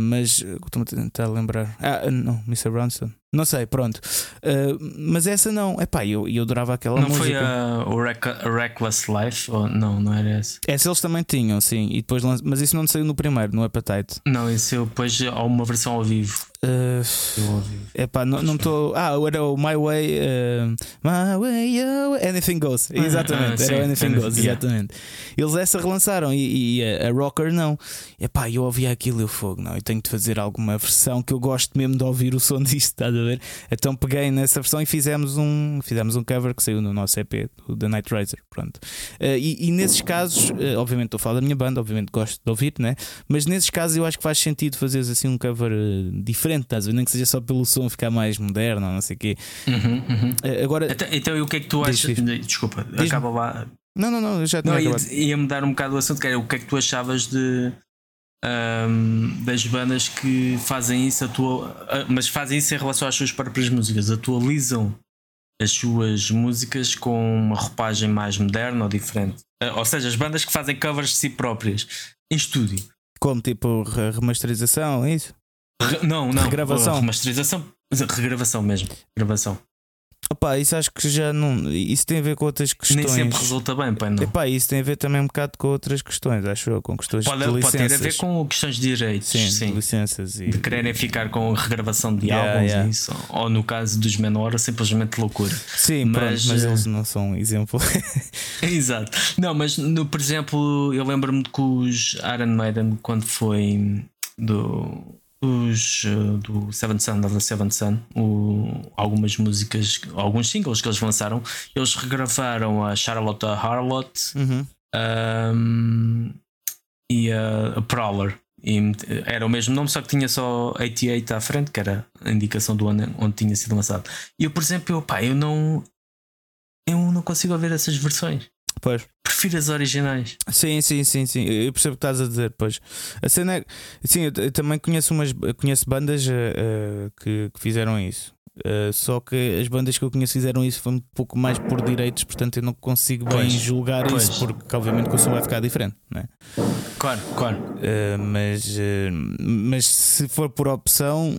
Mas estou-me a tentar lembrar. Ah, não, Mr. Bronson. Não sei, pronto. Eh, mas essa não. Epá, eu, eu adorava aquela Não música. foi a, o Reck- Reckless Life? Ou, não, não era essa. Essa eles também tinham, sim. E depois Mas isso não saiu no primeiro, no Appetite. Não, isso eu depois há uma versão ao vivo. Eh, Eu ouvi. Epá, não não estou. Ah, era o My Way. eh, my Way, way, Anything Goes. Ah, Exatamente, ah, era o Anything Anything- Goes, yeah. exatamente. Eles essa relançaram e, e a, a Rocker não. Epá, eu ouvia aquilo e eu fogo, não. Eu tenho de fazer alguma versão que eu gosto mesmo de ouvir o som disto, estás a ver? Então peguei nessa versão e fizemos um, fizemos um cover que saiu no nosso EP, o The Night Riser. Pronto. Eh, e, e nesses casos, eh, obviamente estou a falar da minha banda, obviamente gosto de ouvir, né? Mas nesses casos eu acho que faz sentido fazeres assim um cover eh, diferente, estás a ver? Nem que seja só pelo som ficar mais moderno ou não sei o quê. Uhum, uhum. Agora, Então, então, e o que é que tu Diz, achas? diz. Desculpa, acaba lá. não, não, não, eu já tinha Não, ia, ia mudar um bocado o assunto, que era o que é que tu achavas de ahm, das bandas que fazem isso, atua, mas fazem isso em relação às suas próprias músicas, atualizam as suas músicas com uma roupagem mais moderna ou diferente. Ah, ou seja, as bandas que fazem covers de si próprias em estúdio. Como tipo re- remasterização, é isso? Re- não, não. Regravação. Remasterização. Regravação mesmo. Gravação. Opa, isso acho que já não. Isso tem a ver com outras questões. Nem sempre resulta bem, pai, não. Epá, isso tem a ver também um bocado com outras questões, acho eu, com questões Pode, de pode ter a licenças. ver com questões de direitos. sim, sim. de licenças e de quererem ficar com a regravação de Yeah, álbuns yeah. e isso. Ou no caso dos menores, simplesmente loucura. Sim, pronto, Mas, mas eh, eles não são um exemplo. <laughs> Exato. Não, mas no, por exemplo, eu lembro-me que os Iron Maiden, quando foi do. Os eh, do Seven Sun, da Seven Sun, o- algumas músicas, alguns singles que eles lançaram, eles regravaram a Charlotte Harlot Uhum. um, e a, a Prowler. E era o mesmo nome, só que tinha só 88 à frente, que era a indicação do ano onde tinha sido lançado. E eu, por exemplo, eu, pá, eu não. Eu não consigo ouvir essas versões. Pois. Prefiro as originais. Sim, sim, sim, sim. Eu percebo o que estás a dizer, pois. A cena é. Sim, eu, eu também conheço umas conheço bandas eh, que, que fizeram isso. Eh, só que as bandas que eu conheço fizeram isso foi um pouco mais por direitos, portanto eu não consigo bem Pois, julgar pois. isso, porque obviamente que o som vai ficar diferente, não é? Claro, claro. Uh, mas, uh, mas se for por opção,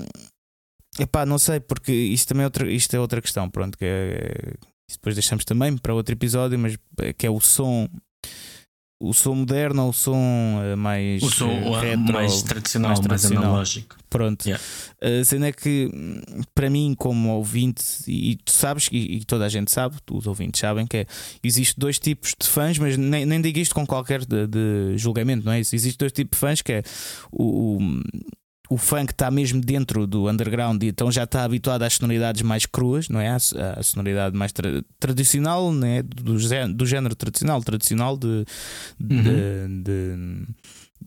epá, não sei, porque isto também é outra, isto é outra questão, pronto, que é, isso depois deixamos também para outro episódio, mas é que é o som, o som moderno ou o som uh, mais O som uh, retro, mais tradicional, mais mais, tradicional. analógico. Pronto, Yeah. a cena é que hum, para mim, como ouvinte, e, e tu sabes, e, e toda a gente sabe, os ouvintes sabem, que é, existe dois tipos de fãs, mas nem, nem digo isto com qualquer de, de julgamento, não é isso? Existe dois tipos de fãs que é o, o, o fã que está mesmo dentro do underground e então já está habituado às sonoridades mais cruas, não é? À, sonoridade mais tra- tradicional, né? do, gé- do género tradicional, tradicional de, de, Uhum. de-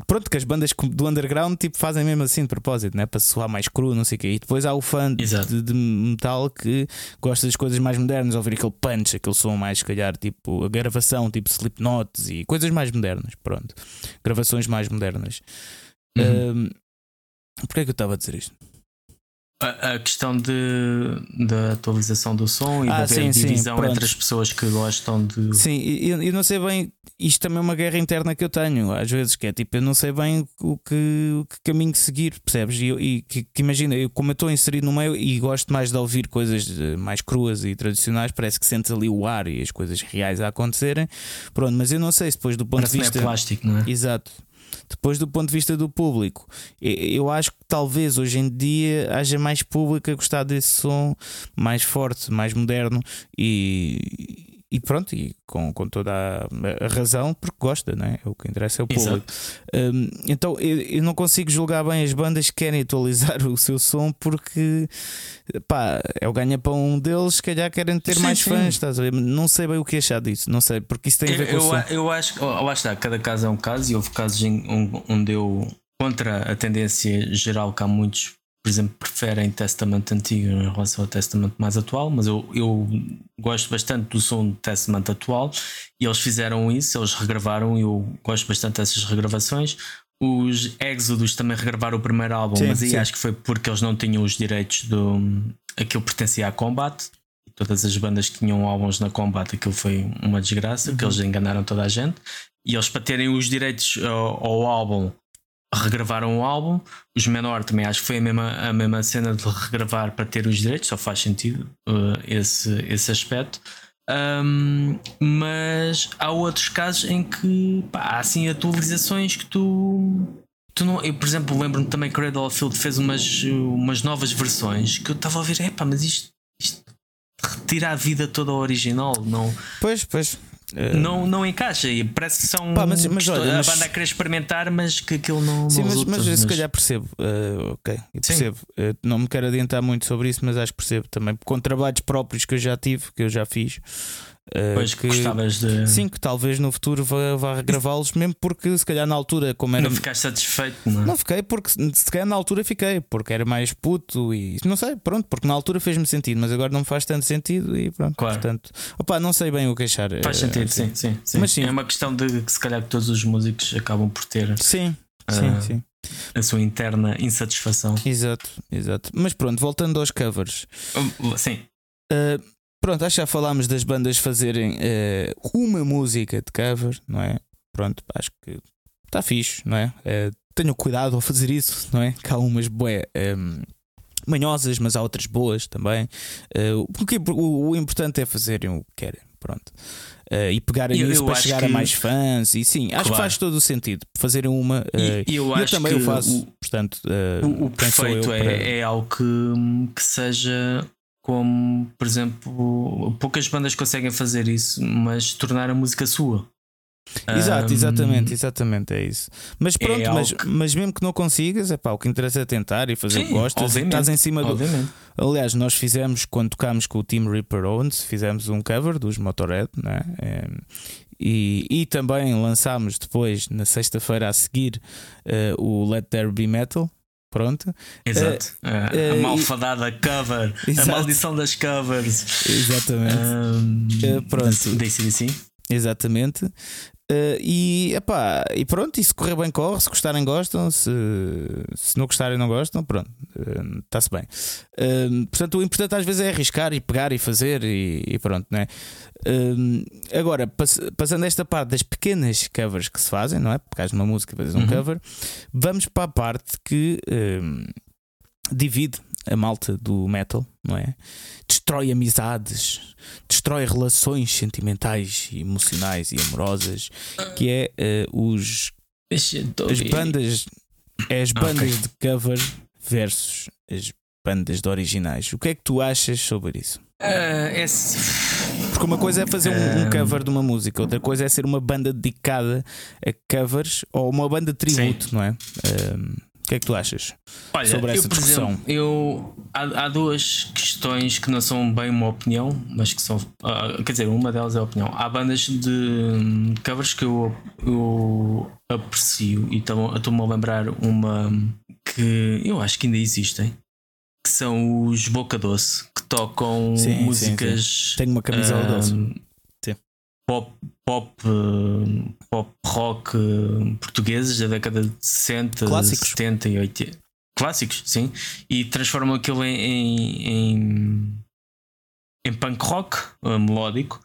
pronto, que as bandas do underground tipo, fazem mesmo assim de propósito, né? para soar mais cru, não sei o quê. E depois há o fã de, de, metal que gosta das coisas mais modernas, ouvir aquele punch, aquele som mais, se calhar, tipo a gravação, tipo Slipknots e coisas mais modernas. Pronto, gravações mais modernas. Uhum. Um, Porquê é que eu estava a dizer isto? A, a questão de, da atualização do som e ah, da sim, divisão sim, entre as pessoas que gostam de. Sim, eu, eu não sei bem. Isto também é uma guerra interna que eu tenho, às vezes, que é tipo, eu não sei bem o que, o que caminho seguir, percebes? E, e que, que, imagina, eu, como eu estou inserido no meio e gosto mais de ouvir coisas eh, mais cruas e tradicionais, parece que sentes ali o ar e as coisas reais a acontecerem. Pronto, mas eu não sei se depois do ponto parece de vista. É plástico, não é? Exato. Depois, do ponto de vista do público, eu acho que talvez hoje em dia haja mais público a gostar desse som mais forte, mais moderno e, e pronto, e com, com toda a, a, razão, porque gosta, não é? O que interessa é o público. Um, então eu, eu, não consigo julgar bem as bandas que querem atualizar <laughs> o seu som porque pá, é o ganha-pão deles, se calhar querem ter sim, mais sim. fãs, estás a ver? Não sei bem o que achar disso, não sei, porque isso tem a ver eu, com o som. Eu acho que, lá está, cada caso é um caso e houve casos onde eu, contra a tendência geral que há muitos por exemplo, preferem Testament antigo em relação ao Testament mais atual, mas eu, eu gosto bastante do som do Testament atual e eles fizeram isso, eles regravaram e eu gosto bastante dessas regravações. Os Exodus também regravaram o primeiro álbum, sim, mas aí sim. acho que foi porque eles não tinham os direitos do. aquilo pertencia à Combat. Todas as bandas que tinham álbuns na Combat, aquilo foi uma desgraça, uhum. que eles enganaram toda a gente. E eles, para terem os direitos ao, ao álbum, regravaram o álbum. Os Menor também acho que foi a mesma, a mesma cena de regravar para ter os direitos, só faz sentido uh, esse, esse aspecto. Um, mas há outros casos em que pá, há assim atualizações que tu. tu não, eu, por exemplo, lembro-me também que o Cradle of Field fez umas, umas novas versões que eu estava a ouvir, epá, mas isto, isto retira a vida toda ao original, não? Pois, pois. Uh... Não, não encaixa e parece que são Pá, mas, mas, olha, a banda a querer experimentar, mas que aquilo não. Sim, não mas, resulta, mas, mas se calhar percebo. Uh, ok, percebo. Uh, não me quero adiantar muito sobre isso, mas acho que percebo também. Com trabalhos próprios que eu já tive, que eu já fiz, pois que gostavas de. Sim, que talvez no futuro vá, vá regravá-los, mesmo porque se calhar na altura, como era. Não ficaste satisfeito, não é? Não fiquei, porque se calhar na altura fiquei, porque era mais puto e não sei, pronto, porque na altura fez-me sentido, mas agora não faz tanto sentido e pronto. Claro. Portanto, opa, não sei bem o que achar. Faz eh, sentido, sim, sim, sim. Mas sim. É uma questão de que se calhar que todos os músicos acabam por ter. Sim, uh, sim, sim. A sua interna insatisfação. Exato, exato. Mas pronto, voltando aos covers. Sim. Uh, Pronto, acho que já falámos das bandas fazerem uh, uma música de cover, não é? Pronto, acho que está fixe, não é? Uh, tenham cuidado ao fazer isso, não é? Que há umas boé. Um, ehm, manhosas, mas há outras boas também. Uh, porque o, o, importante é fazerem o que querem, pronto. Uh, e pegarem eu, isso eu para chegar que... a mais fãs. E sim, acho claro. que faz todo o sentido fazerem uma. Uh, e, eu, eu também o faço. O, portanto, o, o perfeito é, para... é algo que, que seja como, por exemplo, poucas bandas conseguem fazer isso, mas tornar a música sua. Exato, exatamente, exatamente, é isso. Mas é pronto, é mas, que... mas mesmo que não consigas, é pá, o que interessa é tentar e fazer Sim, o que gostas. Estás em cima obviamente. do. Aliás, nós fizemos, quando tocámos com o Team Reaper Owens, fizemos um cover dos Motorhead, né? É, e, e também lançámos depois, na sexta-feira a seguir, uh, o Let There Be Metal, Pronto. Exato. Uh, uh, a malfadada cover. Exato. A maldição das covers. Exatamente. Um, uh, pronto. DC. Exatamente. Uh, e, epá, e pronto, e se correr bem, corre. Se gostarem, gostam. Se, se não gostarem, não gostam. Pronto, está-se uh, bem. Uh, portanto, o importante às vezes é arriscar e pegar e fazer e, e pronto, né? agora, pass passando esta parte das pequenas covers que se fazem, não é? Porque uma música fazes um uhum. cover, vamos para a parte que divide a malta do metal, não é? Destrói amizades, destrói relações sentimentais, emocionais e amorosas, que é uh, os as bandas, é as bandas okay. de cover versus as bandas de originais. O que é que tu achas sobre isso? Uh, é... Porque uma coisa é fazer um, um, cover de uma música, outra coisa é ser uma banda dedicada a covers ou uma banda de tributo, Sim. não é? Uh, que é que tu achas Olha, sobre essa eu, discussão? Exemplo, eu, há, há, duas questões que não são bem uma opinião, mas que são. Uh, quer dizer, uma delas é a opinião. Há bandas de um, covers que eu, eu aprecio e estou-me a lembrar uma que eu acho que ainda existem. Que são os Boca Doce, que tocam sim, músicas. Sim, sim. Tenho uma camisola um, deles pop, pop, eh, pop rock eh, portugueses da década de 60, Clássicos. 70 e 80. Clássicos, sim. E transformam aquilo em, em, em punk rock uh, melódico.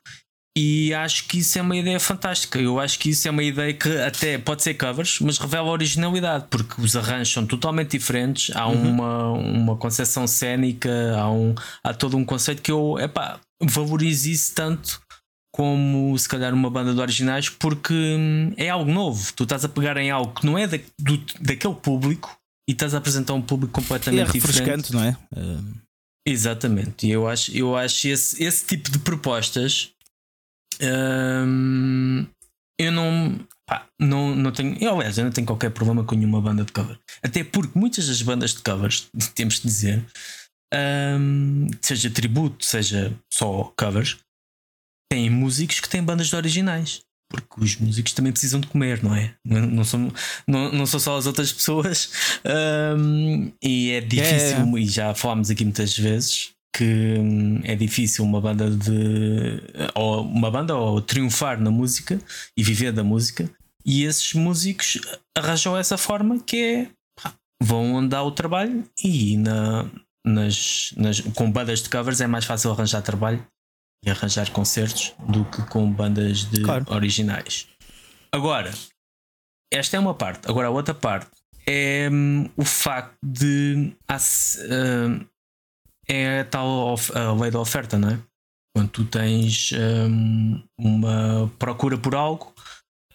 E acho que isso é uma ideia fantástica. Eu acho que isso é uma ideia que até pode ser covers, mas revela originalidade, porque os arranjos são totalmente diferentes. Há uhum. uma, uma concepção cénica, há, um, há todo um conceito que eu epá, valorizo isso tanto como se calhar uma banda de originais, porque hum, é algo novo. Tu estás a pegar em algo que não é da, do, daquele público e estás a apresentar um público completamente e é refrescante, diferente. não é? Uh... Exatamente. E eu acho, eu acho esse, esse tipo de propostas. Hum, eu não, pá, não, não tenho. Eu, aliás, eu não tenho qualquer problema com nenhuma banda de cover. Até porque muitas das bandas de covers, <laughs> temos de dizer, hum, seja tributo, seja só covers, tem músicos que têm bandas de originais. Porque os músicos também precisam de comer, não é? Não, não, são, não, não são só as outras pessoas. Um, e é difícil, é. e já falámos aqui muitas vezes, que hum, é difícil uma banda de. ou uma banda ou triunfar na música e viver da música. E esses músicos arranjam essa forma que é. vão andar o trabalho e na, nas, nas, com bandas de covers é mais fácil arranjar trabalho e arranjar concertos do que com bandas de claro. originais. Agora, esta é uma parte. Agora, a outra parte é um, o facto de. Uh, é a tal a lei da oferta, não é? Quando tu tens um, uma procura por algo,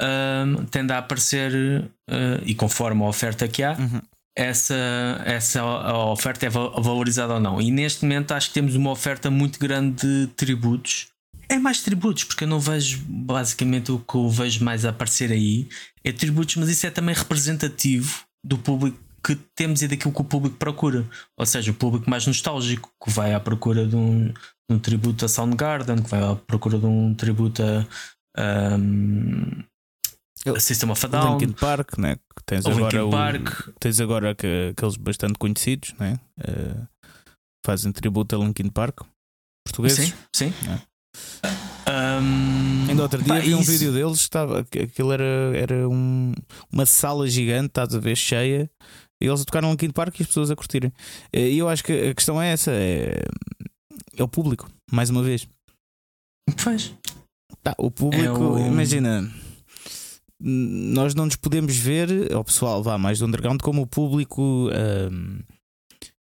um, tende a aparecer, uh, e conforme a oferta que há, uhum essa, essa oferta é valorizada ou não. E neste momento acho que temos uma oferta muito grande de tributos. É mais tributos, porque eu não vejo basicamente o que eu vejo mais a aparecer aí é tributos, mas isso é também representativo do público que temos e daquilo que o público procura. Ou seja, o público mais nostálgico, que vai à procura de um, de um tributo a Soundgarden, que vai à procura de um tributo a. Um, System of a Down, Linkin Park, né? tens, o agora o, Park. tens agora que, aqueles bastante conhecidos, né? Uh, fazem tributo a Linkin Park, portugueses. Sim, sim. Né? Um, Ainda outro dia pá, vi um isso... vídeo deles, estava, aquilo era, era um, uma sala gigante, estás a ver, cheia, e eles a tocar no Linkin Park e as pessoas a curtirem. Eh, e eu acho que a questão é essa: é, é o público, mais uma vez. Pois. Tá, o público, é o... imagina nós não nos podemos ver, o pessoal vá mais do underground, como o público um,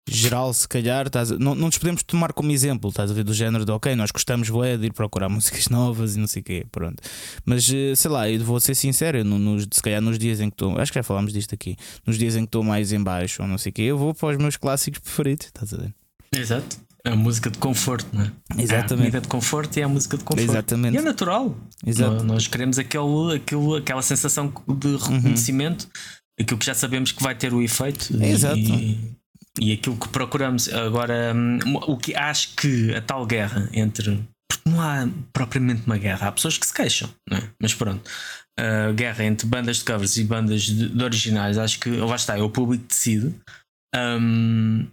geral, se calhar, estás, não, não nos podemos tomar como exemplo, estás a ver, do género de ok, nós gostamos de ir procurar <laughs> músicas novas e não sei o quê, pronto. Mas eh, sei lá, eu vou ser sincero, nos, se calhar nos dias em que estou, acho que já falámos disto aqui, nos dias em que estou mais em baixo ou não sei o quê, eu vou para os meus clássicos preferidos, estás a ver? Exato. A música de conforto, não é? Exatamente. É a comida de conforto e é a música de conforto. Exatamente. E é natural. Exato. Nós queremos aquele, aquele, aquela sensação de reconhecimento, uhum. aquilo que já sabemos que vai ter o efeito. Exato. E, e aquilo que procuramos. Agora, hum, o que acho que a tal guerra entre. Porque não há propriamente uma guerra, há pessoas que se queixam, é? mas pronto. A guerra entre bandas de covers e bandas de, de originais, acho que lá está, é o público que decide. Um,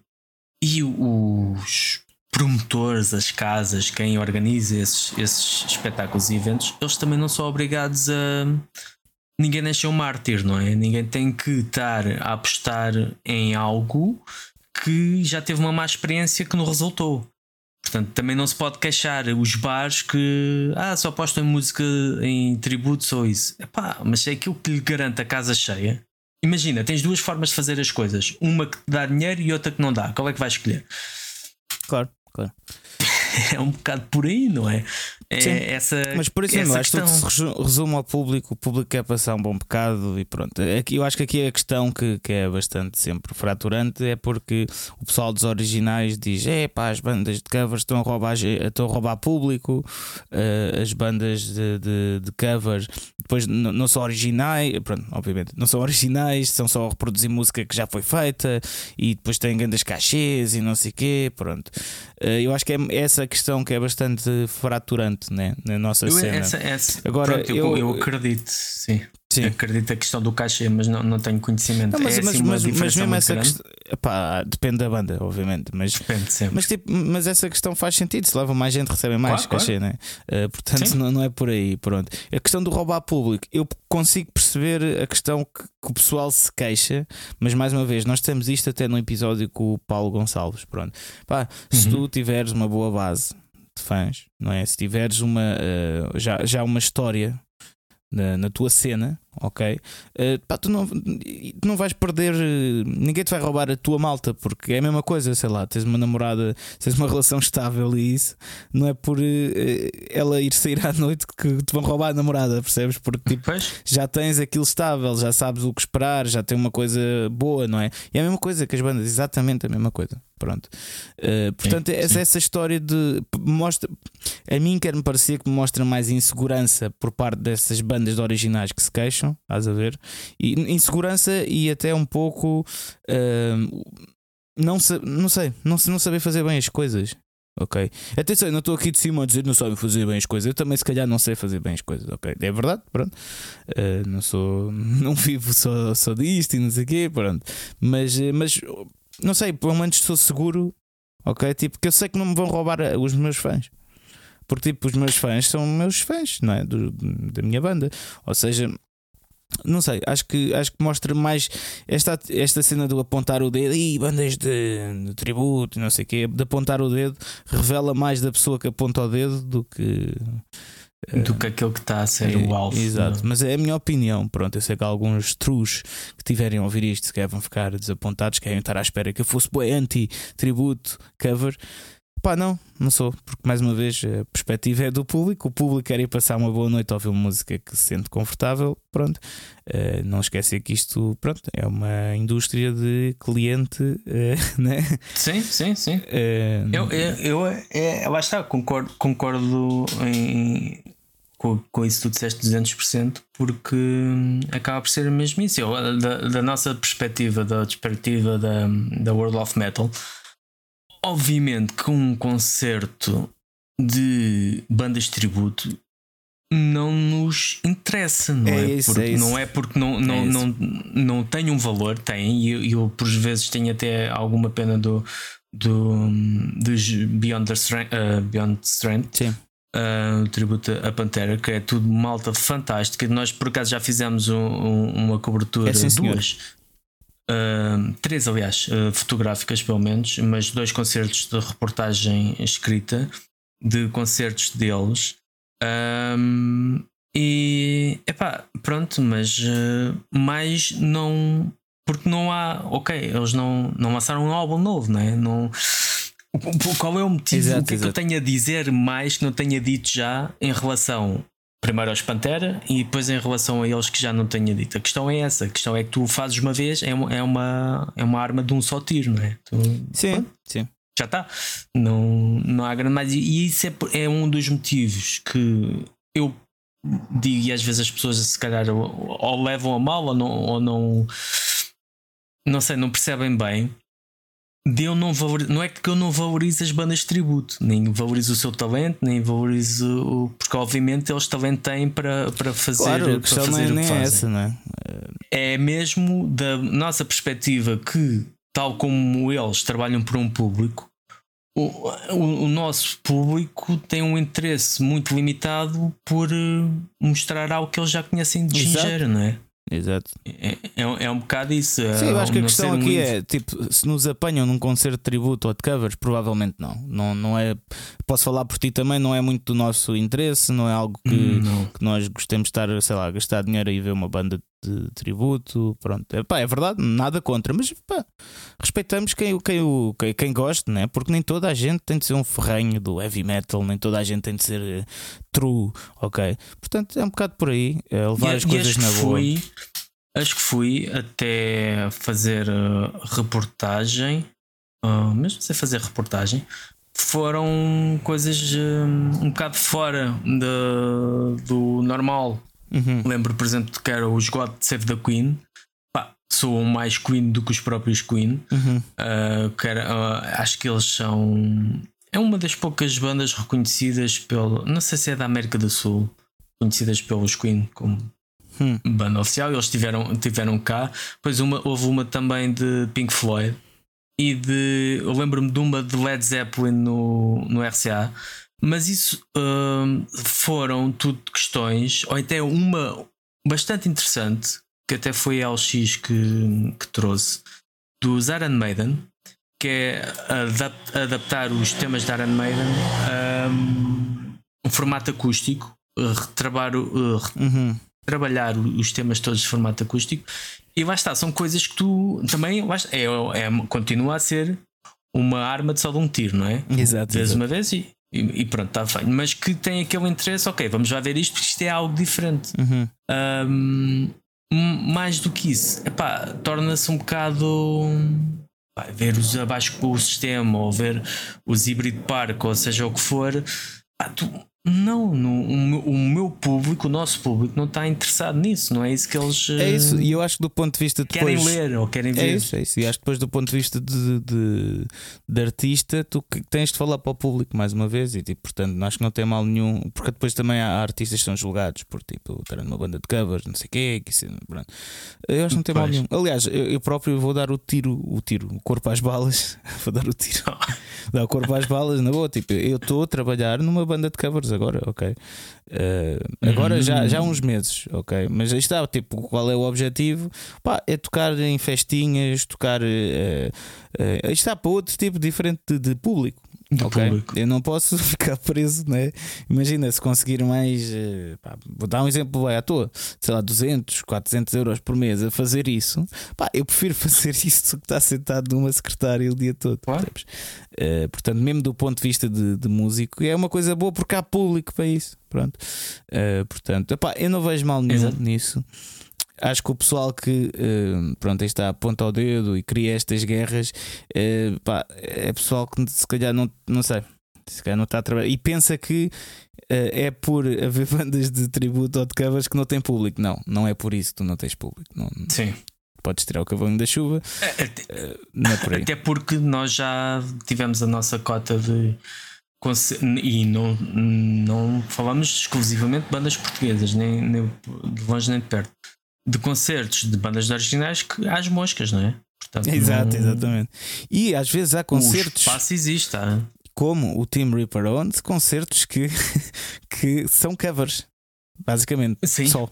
e os promotores, as casas, quem organiza esses, esses espetáculos e eventos, eles também não são obrigados a. Ninguém nasceu mártir, não é? Ninguém tem que estar a apostar em algo que já teve uma má experiência que não resultou. Portanto, também não se pode queixar os bares que ah, só em música em tributos ou isso. Epá, mas é aquilo que lhe garante a casa cheia. Imagina, tens duas formas de fazer as coisas: uma que dá dinheiro e outra que não dá. Qual é que vais escolher? Claro claro. é um bocado por aí, não é? é Sim, essa, mas por isso mesmo, acho que se resume ao público, o público quer passar um bom bocado e pronto. Aqui, eu acho que aqui a questão que, que é bastante sempre fraturante é porque o pessoal dos originais diz: é pá, as bandas de covers estão a roubar, estão a roubar público, uh, as bandas de, de, de covers depois não são originais, pronto, obviamente, não são originais, são só a reproduzir música que já foi feita e depois têm grandes cachês e não sei o quê, pronto. Eh, eu acho que é essa questão que é bastante fraturante né, na nossa eu, cena. Essa, essa, Agora, pronto, eu, eu, eu acredito, sim. Sim. Acredito a questão do cachê, mas não, não tenho conhecimento. Não, mas, é mas, assim mas, mas mesmo essa questão. Epá, depende da banda, obviamente. Mas, depende sempre. Mas, tipo, mas essa questão faz sentido. Se leva mais gente, recebe mais claro, cachê, claro. né? Uh, portanto, não, não é por aí. Pronto. A questão do roubar público, eu consigo perceber a questão que, que, o pessoal se queixa, mas mais uma vez, nós temos isto até no episódio com o Paulo Gonçalves. Pronto. Se uhum. tu tiveres uma boa base de fãs, não é? Se tiveres uma, uh, já, já uma história na, na tua cena, ok? Uh, pá, tu não, tu não vais perder, ninguém te vai roubar a tua malta, porque é a mesma coisa, sei lá, tens uma namorada, tens uma <laughs> relação estável e isso não é por uh, ela ir sair à noite que te vão roubar a namorada, percebes? Porque tipo, já tens aquilo estável, já sabes o que esperar, já tem uma coisa boa, não é? E é a mesma coisa que as bandas, exatamente a mesma coisa. Pronto. Uh, portanto, sim, essa, sim. essa história de mostra a mim quer-me parecer que me mostra mais insegurança por parte dessas bandas de originais que se queixam, estás a ver? E insegurança e até um pouco uh, não, não sei, não, não saber fazer bem as coisas. Ok? Atenção, não estou aqui de cima a dizer não sabe fazer bem as coisas. Eu também, se calhar, não sei fazer bem as coisas. Ok? É verdade, pronto. Uh, não sou, <laughs> não vivo só, só disto e não sei o quê, pronto. Mas, mas não sei, pelo menos estou seguro, ok? Tipo, que eu sei que não me vão roubar os meus fãs. Porque, tipo, os meus fãs são meus fãs, não é? Do, da minha banda. Ou seja, não sei, acho que, acho que mostra mais esta, esta cena do apontar o dedo e bandas de, de tributo, não sei o quê, de apontar o dedo revela mais da pessoa que aponta o dedo do que do que aquele que está a ser é, o alvo. Exato, mas é a minha opinião. Pronto, eu sei que alguns trus que tiverem a ouvir isto se vão ficar desapontados, querem estar à espera que eu fosse anti-tributo cover. Pá, não, não sou, porque mais uma vez a perspectiva é do público. O público quer ir passar uma boa noite a ouvir uma música que se sente confortável. Pronto, uh, não esquecer que isto pronto, é uma indústria de cliente, uh, <laughs> né? Sim, sim, sim. Uh, eu, eu, eu, é, lá está, concordo, concordo em, com, com isso tu disseste 200%, porque hum, acaba por ser mesmo isso. Eu, da, da, nossa perspectiva, da perspectiva da, da World of Metal, obviamente que um concerto de bandas de tributo não nos interessa, não é? é isso, porque, é não é porque não, não, é não, não tem um valor, tem, e eu, eu, por vezes tenho até alguma pena do, do dos Beyond the Strength, uh, Beyond Strength Sim uh, tributo a Pantera, que é tudo malta fantástica. Nós por acaso já fizemos um, um, uma cobertura, é sim, duas, uh, três, aliás, uh, fotográficas pelo menos, mas dois concertos de reportagem escrita de concertos deles. Um, e epá, pronto, mas uh, mais não. Porque não há. Ok, eles não, não lançaram um álbum novo, não é? Não qual é o motivo? Exato, o que é que eu tenho a dizer mais que não tenha dito já em relação primeiro aos Pantera e depois em relação a eles que já não tenha dito? A questão é essa: a questão é que tu fazes uma vez, é uma, é uma, é uma arma de um só tiro, não é? Tu, sim, pronto, sim. Já está. Não, não há grande mais. E isso é, é um dos motivos que eu digo, e às vezes as pessoas se calhar ou, ou levam a mal ou não, ou não, não sei, não percebem bem de eu não valorizo, não é que eu não valorizo as bandas de tributo, nem valorizo o seu talento, nem valorizo o, porque obviamente eles talento têm para, para fazer, claro, para fazer não é, nem é essa, não é? É mesmo da nossa perspectiva que, tal como eles trabalham por um público, o, o, o nosso público tem um interesse muito limitado por eh, mostrar algo que eles já conhecem de gingeiro, não é? Exato. É, é, é, um bocado isso. Sim, eu acho que a questão aqui muito... é tipo, se nos apanham num concerto de tributo ou de covers, provavelmente não. não. Não é. Posso falar por ti também, não é muito do nosso interesse, não é algo que, hum, que nós gostemos de estar, sei lá, a gastar dinheiro e ver uma banda de tributo. Pronto, é, é verdade, nada contra, mas respeitamos quem, quem, quem, quem gosta, né? porque nem toda a gente tem de ser um ferrenho do heavy metal, nem toda a gente tem de ser uh, true, ok? Portanto, é um bocado por aí, é levar e, as coisas na boa. Fui, acho que fui até fazer uh, reportagem, uh, mesmo sem fazer reportagem. Foram coisas um bocado fora de, do normal Uhum. Lembro, por exemplo, que era os God Save the Queen. Pá, soam mais Queen do que os próprios Queen. Uhum. Uh, que era, uh, acho que eles são. É uma das poucas bandas reconhecidas pelo. Não sei se é da América do Sul, conhecidas pelos Queen como Hum. banda oficial. Eles tiveram, tiveram cá. Depois uma, houve uma também de Pink Floyd. E de. Eu lembro-me de uma de Led Zeppelin no, no RCA. Mas isso hum, foram tudo questões, ou até uma bastante interessante, que até foi a LX que, que trouxe, dos Iron Maiden, que é adap- adaptar os temas da Iron Maiden a um, um formato acústico, uh, retrabar, uh, Uhum. trabalhar os temas todos de formato acústico e lá está, são coisas que tu também lá está, é, é- continua a ser uma arma de só de um tiro, não é? Exato. Vês uma vez e, e, e pronto, está feito. Mas que tem aquele interesse, ok, vamos lá ver isto porque isto é algo diferente. Uhum. Ahm, m- mais do que isso, torna-se um bocado ver os abaixo com o sistema ou ver os híbrido park, ou seja o que for. tu- não, no- o, meu, o meu público, o nosso público, não está interessado nisso, não é isso que eles É isso, eh, e eu acho que do ponto de vista depois. querem ler ou querem ver. É isso, é isso. E acho que depois, do ponto de vista de, de, de artista, tu tens de falar para o público mais uma vez. E tipo, portanto, acho que não tem mal nenhum. Porque depois também há artistas que são julgados por tipo estar numa banda de covers, não sei o quê. Que isso, pronto. Eu acho que não tem mal nenhum. Aliás, eu, eu próprio vou dar o tiro, o tiro, o corpo às balas. <laughs> vou dar o tiro. <laughs> dar o corpo às balas, na boa. Tipo, eu estou a trabalhar numa banda de covers agora, ok? Eh, agora já, já há uns meses, ok? Mas aí está, tipo, qual é o objetivo? Pá, é tocar em festinhas, tocar. eh, eh, aí está para outro tipo diferente de, de público. De ok? público. Eu não posso <laughs> ficar preso, né? Imagina se conseguir mais. eh, pá, vou dar um exemplo à toa, sei lá, 200, 400 euros por mês a fazer isso. Pá, eu prefiro <laughs> fazer isso do que estar sentado numa secretária o dia todo. Claro. Eh, portanto, mesmo do ponto de vista de, de músico, é uma coisa boa porque há público para isso. Pronto. Eh, portanto, epá, eu não vejo mal nenhum Exato. nisso. Acho que o pessoal que eh, pronto, aí está aponta ao dedo e cria estas guerras eh, pá, é pessoal que se calhar não, não sei, se calhar não está a trabalhar e pensa que eh, é por haver <laughs> bandas de tributo ou de covers que não tem público. Não, não é por isso que tu não tens público. Não, Sim. podes tirar o cavalinho da chuva, Até- eh, não é por aí. Até porque nós já tivemos a nossa cota de. E não, não falamos exclusivamente de bandas portuguesas, nem, nem de longe nem de perto. De concertos de bandas originais que às moscas, não é? Portanto, <laughs> Exato, não- exatamente. E às vezes há O concertos espaço existe, tá? como o Team Reaper Owns, concertos que, <laughs> que são covers, basicamente. Sim. Só.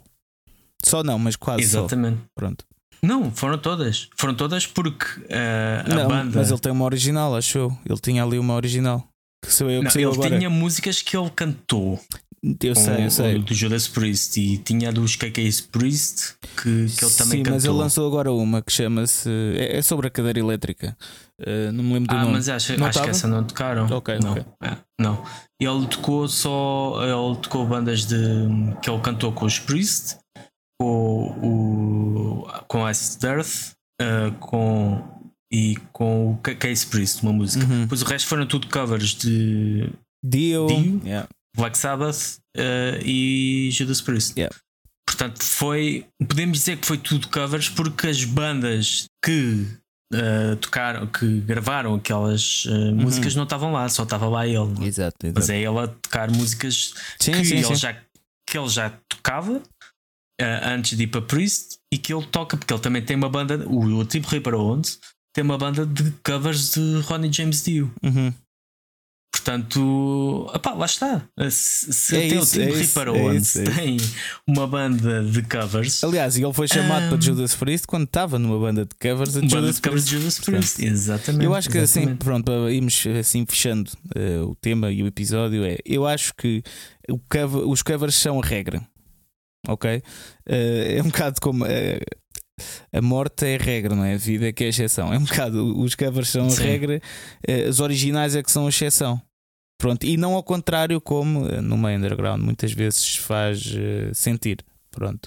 Só não, mas quase só. Exatamente. Pronto. Não, foram todas. Foram todas porque ah, a não, banda. mas ele tem uma original, acho eu. Ele tinha ali uma original. Que sou eu que Não, ele agora. tinha músicas que ele cantou. Eu sei, com eu sei. Do Judas Priest e tinha a dos KK Priest que, que ele também Sim, cantou. mas ele lançou agora uma que chama-se. É, é sobre a cadeira elétrica. Uh, não me lembro do Ah, nome. mas acho, Não acho que essa não tocaram. Ok, não, ok. é, não. Ele tocou só. Ele tocou bandas de. que ele cantou com os Priest, com o. com Acid Earth, ah, com. e com o Case Priest, uma música. Uhum. Depois o resto foram tudo covers de Dio. Dio? Yeah. Black Sabbath ah, e Judas Priest. Yeah. Portanto, foi. Podemos dizer que foi tudo covers porque as bandas que ah, tocaram, que gravaram aquelas ah, músicas não estavam lá, só estava lá ele. Exato, exato. Mas é ele a tocar músicas Sim, que, sim, ele sim. Já, que ele já tocava antes de ir para Priest e que ele toca, porque ele também tem uma banda, o, o Tipo Reaper Owens tem uma banda de covers de Ronnie James Dio. Uhum. Portanto, opá, lá está. Se, se É tem isso, o Tim é Reaper é isso, é isso. tem uma banda de covers, Aliás, ele foi chamado Ah. para Judas Priest quando estava numa banda de covers de uma banda Judas de covers de Priest. Judas Priest. Exatamente. Eu acho que assim, exatamente. pronto, para irmos assim fechando eh, o tema e o episódio, é eu acho que cover- os covers são a regra, ok? Eh, é um bocado como eh, a morte é a regra, não é? A vida é que é a exceção. É um <laughs> bocado, os covers são a Sim. regra, eh, os originais é que são a exceção. Pronto, e não ao contrário, como eh, no meio underground muitas vezes faz eh, sentir. Pronto.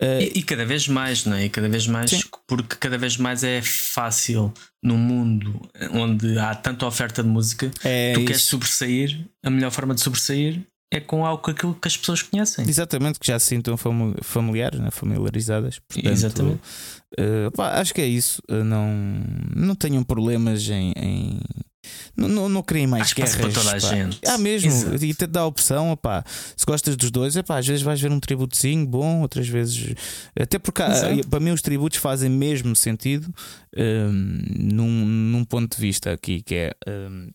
Eh, E, e cada vez mais, não é? E cada vez mais, Sim. porque cada vez mais é fácil num mundo onde há tanta oferta de música, é tu isso. queres sobressair, a melhor forma de sobressair é com algo aquilo que as pessoas conhecem. Exatamente, que já se sintam familiares, né? familiarizadas. Portanto, Exatamente. Uh, pá, acho que é isso. Uh, não, não tenham problemas em. em... Não, não, não criem mais Acho guerras. Para toda a gente. Ah, mesmo. Exato. E te dá a opção, opá, se gostas dos dois, epá, às vezes vais ver um tributozinho bom, outras vezes. Até porque para mim os tributos fazem mesmo sentido um, num, num ponto de vista aqui, que é. Um,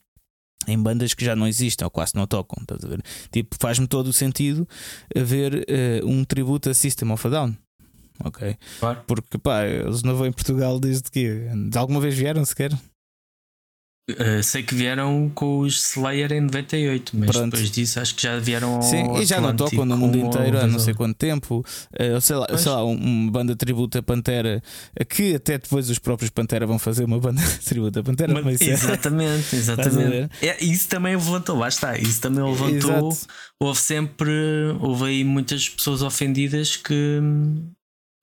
em bandas que já não existem ou quase não tocam. Estás a ver? Tipo, faz-me todo o sentido ver uh, um tributo a System of a Down. Ok? Claro. Porque pá, eles não vão em Portugal desde que. De alguma vez vieram sequer? Uh, sei que vieram com os Slayer em 98, mas Pronto. depois disso acho que já vieram ao Sim, e já não tocam no mundo inteiro há não sei quanto tempo. Uh, sei, lá, sei lá, uma banda tributa a Pantera, que até depois os próprios Pantera vão fazer uma banda <laughs> tributa a Pantera. Mas, mas exatamente, <laughs> exatamente. É, isso também levantou, lá está, isso também levantou. Exato. Houve sempre, houve aí muitas pessoas ofendidas que.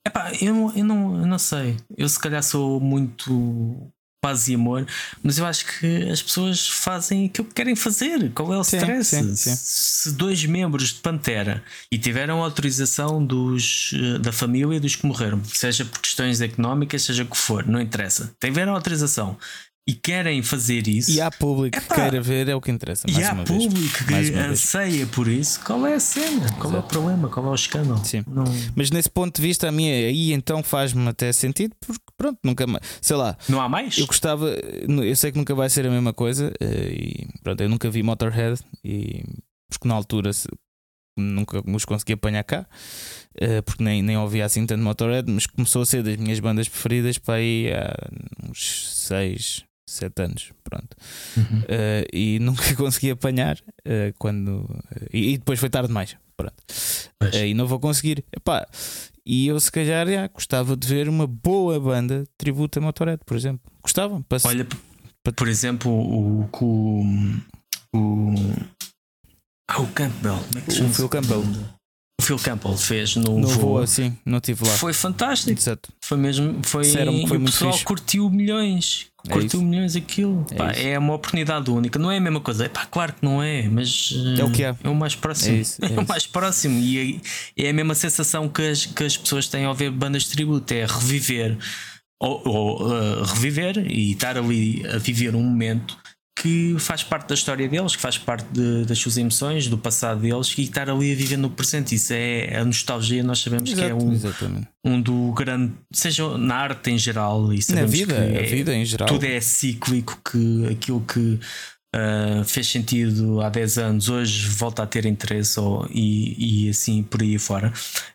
Epá, eu, eu, não, eu não sei. Eu se calhar sou muito paz e amor, mas eu acho que as pessoas fazem aquilo que querem fazer. Qual é o stress? Sim, sim, sim. Se dois membros de Pantera e tiveram autorização dos, eh, da família dos que morreram, seja por questões económicas, seja o que for, não interessa, tiveram autorização e querem fazer isso. E há público Epá, que queira ver, é o que interessa. e há público vez. que anseia por isso. Qual é a cena? Qual Exato. é o problema? Qual é o escândalo? Sim. Não... Mas nesse ponto de vista, a minha aí então faz-me até sentido, porque pronto, nunca mais. Sei lá. Não há mais? Eu gostava, eu sei que nunca vai ser a mesma coisa, eh, e pronto, eu nunca vi Motorhead, e porque na altura nunca os consegui apanhar cá, eh, porque nem, nem ouvia assim tanto Motorhead, mas começou a ser das minhas bandas preferidas para aí há uns 6, sete anos, pronto. Uhum. Uh, e <laughs> nunca consegui apanhar uh, quando. Uh, e, e, depois foi tarde demais, pronto. e não vou conseguir. Epá, e eu, se calhar, já, gostava de ver uma boa banda tributo a Motorhead, por exemplo. Gostava. Para, Olha, para... por exemplo, o. O. o ah, o Campbell. Como é que o Phil Campbell. O Phil Campbell fez no, no voo, assim, não tive lá. Foi fantástico. Exato. Foi mesmo. Foi, foi o pessoal fixe. curtiu milhões. É curtiu milhões aquilo. É, pá, é, uma oportunidade única. Não é a mesma coisa. É pá, claro que não é, mas é o que é. É o mais próximo. É, isso, é, <laughs> é o mais próximo. E é, é, a mesma sensação que as, que as pessoas têm ao ver bandas de tributo. É reviver. Ou, ou uh, reviver e estar ali a viver um momento que faz parte da história deles, que faz parte de, das suas emoções, do passado deles e estar ali a viver no presente. Isso é a nostalgia, nós sabemos Exato, que é um, exatamente. um do grande, seja na arte em geral e na vida, que a vida em geral. Tudo é cíclico, que aquilo que uh, fez sentido há 10 anos hoje volta a ter interesse ou, e, e assim por aí fora.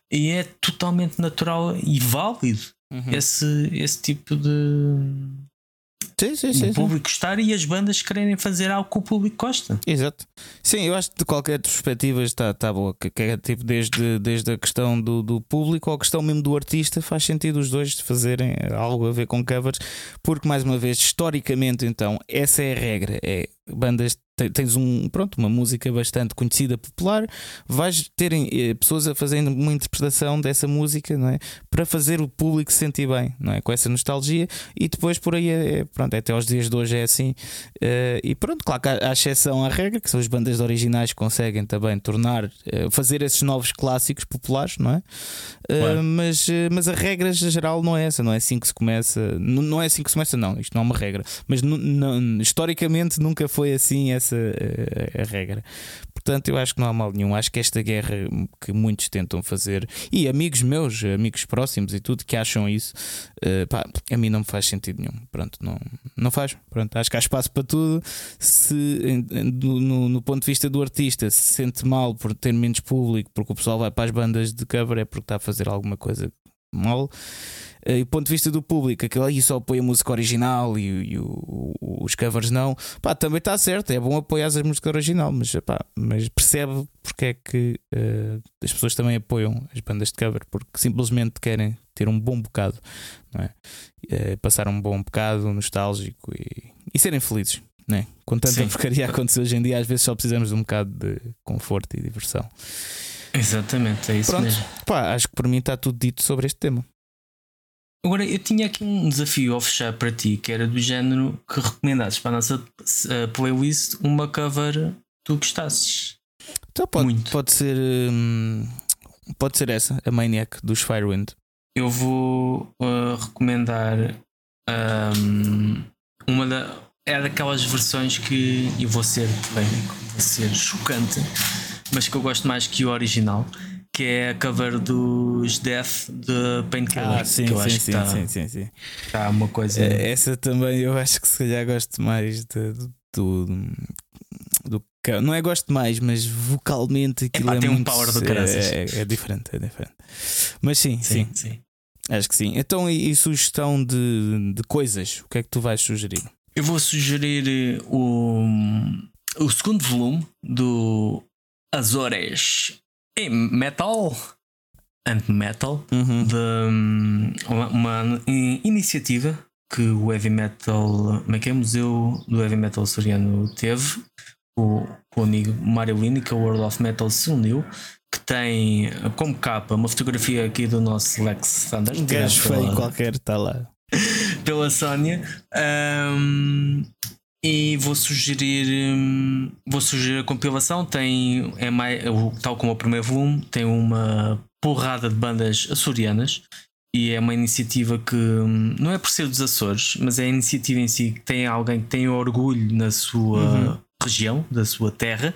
E é totalmente natural e válido uhum. esse, esse tipo de Sim, sim, sim, o público gostar e as bandas quererem fazer algo que o público gosta. Exato. Sim, eu acho que de qualquer perspectiva está, está boa. Que, que é tipo desde, desde a questão do, do público ou a questão mesmo do artista, faz sentido os dois fazerem algo a ver com covers, porque mais uma vez, historicamente, então, essa é a regra. É bandas tens um, pronto, uma música bastante conhecida, popular, vais ter eh, pessoas a fazendo uma interpretação dessa música, não é? Para fazer o público se sentir bem, não é? Com essa nostalgia e depois por aí é, é pronto, até aos dias de hoje é assim. Uh, e pronto, claro que há, há exceção à regra, que são as bandas originais que conseguem também tornar, uh, fazer esses novos clássicos populares, não é? Uh, mas, mas a regra geral não é essa, não é assim que se começa, não, não é assim que se começa, não, isto não é uma regra, mas historicamente nunca foi assim essa a, a, regra. Portanto, eu acho que não há mal nenhum. Acho que esta guerra que muitos tentam fazer, e amigos meus, amigos próximos e tudo, que acham isso, uh, pá, a mim não me faz sentido nenhum. Pronto, não, não faz. Pronto, acho que há espaço para tudo. Se no, no ponto de vista do artista se sente mal por ter menos público, porque o pessoal vai para as bandas de cover, é porque está a fazer alguma coisa mal. Eh, e do ponto de vista do público, aquilo aí só apoia a música original e, e o, os covers não, pá, também está certo, é bom apoiar a música original, mas, pá, mas percebe porque é que uh, as pessoas também apoiam as bandas de cover, porque simplesmente querem ter um bom bocado, não é? Uh, passar um bom bocado nostálgico e, e serem felizes. Né? Com tanta Sim. porcaria acontecer hoje em dia, às vezes só precisamos de um bocado de conforto e diversão. Exatamente, é isso Pronto, mesmo. Pá, acho que por mim está tudo dito sobre este tema. Agora, eu tinha aqui um desafio ao fechar para ti, que era do género que recomendasses para a nossa uh, playlist uma cover tu gostasses. Então pode, Muito. pode ser. Hum, pode ser essa, a Maniac dos Firewind. Eu vou uh, recomendar um, uma da. É daquelas versões que. E vou ser bem, vou ser chocante, mas que eu gosto mais que o original que é a cover dos Death de Painkiller. Ah, sim, que eu sim, acho sim, que tá, sim, sim, sim. Tá uma coisa. É, essa também eu acho que se calhar gosto mais de, do, do, do, Não é gosto mais, mas vocalmente aquilo Epá, é tem muito, um power do caraças. É, é, é, diferente, é diferente. Mas sim, sim. sim. sim. Acho que sim. Então, e, e, sugestão de, de coisas? O que é que tu vais sugerir? Eu vou sugerir o, o segundo volume do Azores em Metal and Metal uhum. de hum, uma, uma, iniciativa que o Heavy Metal, como é que é? Museu do Heavy Metal Soriano teve o, o amigo Mário Lini, que é o World of Metal se uniu, que tem como capa uma fotografia aqui do nosso Lex Thunder. Um gajo feio qualquer está lá. <laughs> pela Sónia. Um, e vou sugerir hum, vou sugerir a compilação tem é mais tal como o primeiro volume tem uma porrada de bandas açorianas e é uma iniciativa que hum, não é por ser dos Açores mas é a iniciativa em si que tem alguém que tem orgulho na sua uhum. região da sua terra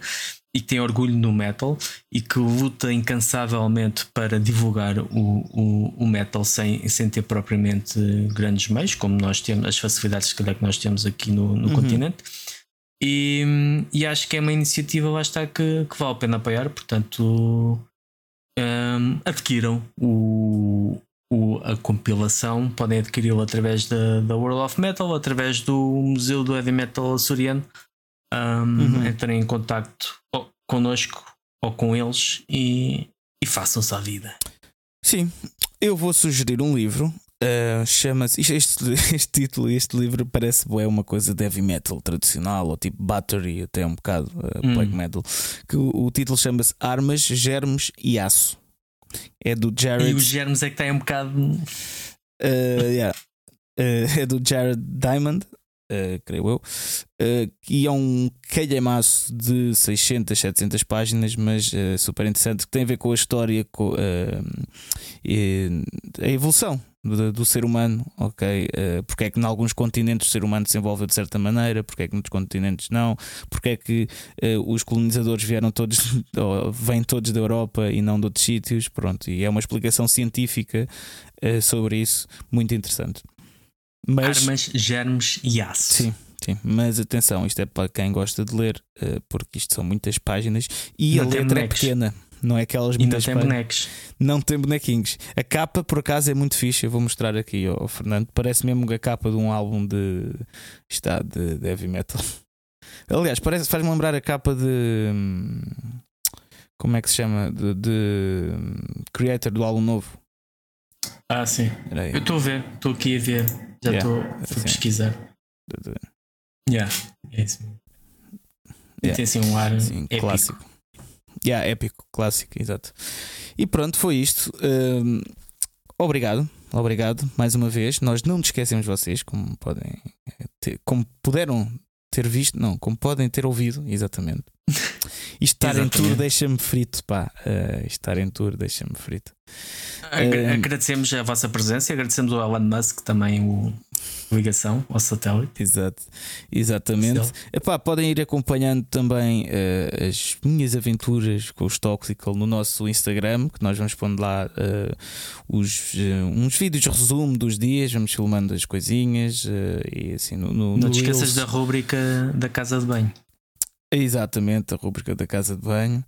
e que tem orgulho no metal e que luta incansavelmente para divulgar o, o, o, metal sem, sem ter propriamente grandes meios, como nós temos, as facilidades que nós temos aqui no, no uhum. continente. E, e, acho que é uma iniciativa lá está que, que vale a pena apoiar, portanto um, adquiram o, o, a compilação, podem adquiri-lo através da, da World of Metal, através do Museu do Heavy Metal Açoriano um, uhum. entrem em contacto connosco ou com eles e, e façam-se a vida. Sim, eu vou sugerir um livro. Uh, Chama-se. Este, <laughs> este título, este livro parece é uma coisa de heavy metal tradicional, ou tipo Battery, até um bocado uh, hum. black metal. Que o, o título chama-se Armas, Germes e Aço. É do Jared. E os germes é que tem um bocado. Uh, yeah. <laughs> é do Jared Diamond uh, creio eu, uh, e é um calhamaço de 600, 700 páginas, mas uh, super interessante, que tem a ver com a história, com a evolução do, ser humano, ok? Porque é que em alguns continentes o ser humano se desenvolve de certa maneira, porque é que noutros continentes não, porque é que os colonizadores vieram todos, <laughs> vêm todos da Europa e não de outros sítios, pronto, e é uma explicação científica sobre isso, muito interessante. Mas, Armas, germes e aço. Sim, sim. Mas atenção, isto é para quem gosta de ler, uh, porque isto são muitas páginas e não a letra é pequena. Não é aquelas e muitas não tem bonecos. Não tem bonequinhos. A capa, por acaso, é muito fixe. Eu vou mostrar aqui ao Fernando. Parece mesmo a capa de um álbum de. Está de, de heavy metal. <laughs> Aliás, parece, faz-me lembrar a capa de. Hum, como é que se chama? De, de hum, Creator do álbum novo. Ah, sim. Eu estou a ver, estou aqui a ver. Já estou yeah, a pesquisar. Yeah, é isso yeah. Tem assim um ar sim, épico. clássico. Yeah, épico, clássico, exato. E pronto, foi isto. Um, obrigado, obrigado mais uma vez. Nós não nos esquecemos de vocês, como podem ter, como puderam ter visto, não, como podem ter ouvido, exatamente. Estar em tour deixa-me frito, pá. Uh, estar em tour deixa-me frito. Agradecemos a vossa presença e agradecemos ao Elon Musk também o ligação ao satélite. Exato, exatamente. Epá, podem ir acompanhando também uh, as minhas aventuras com os Toxical no nosso Instagram, que nós vamos pondo lá uh, os, uns vídeos de resumo dos dias, vamos filmando as coisinhas e assim no, no Não te esqueças da rúbrica da casa de banho. Exatamente, a rúbrica da casa de banho.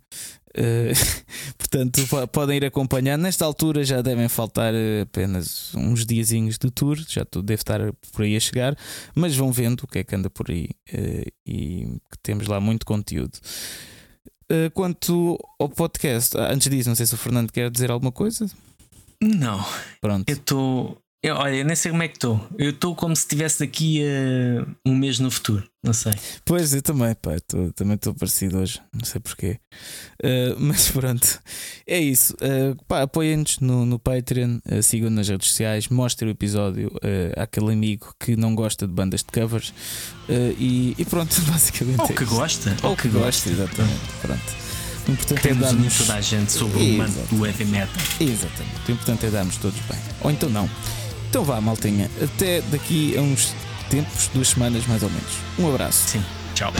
Uh, <laughs> portanto, podem ir acompanhando. Nesta altura já devem faltar eh, apenas uns diazinhos de tour, já tudo deve estar por aí a chegar, mas vão vendo o que é que anda por aí uh, e que temos lá muito conteúdo. Uh, quanto ao podcast, ah, antes disso, não sei se o Fernando quer dizer alguma coisa. Não. Pronto. Eu estou eu, olha, eu nem sei como é que estou. Eu estou como se estivesse daqui a um mês no futuro. Não sei. Pois, eu também, pá. Tô, também estou parecido hoje. Não sei porquê. Uh, <laughs> mas pronto. É isso. Uh, pá, apoiem-nos no, no Patreon. Uh, sigam nas redes sociais. Mostrem o episódio uh, àquele amigo que não gosta de bandas de covers. E, e, pronto, <laughs> basicamente. Ou é que gosta. Ou, Ou que, que gosta, exatamente. Pronto. O importante é Temos darmos. toda a gente sobre o manto do heavy metal. Exatamente. O importante é darmos todos bem. Ou então não. Então vá, maltinha. Até daqui a uns tempos, duas semanas mais ou menos. Um abraço. Sim. Tchau.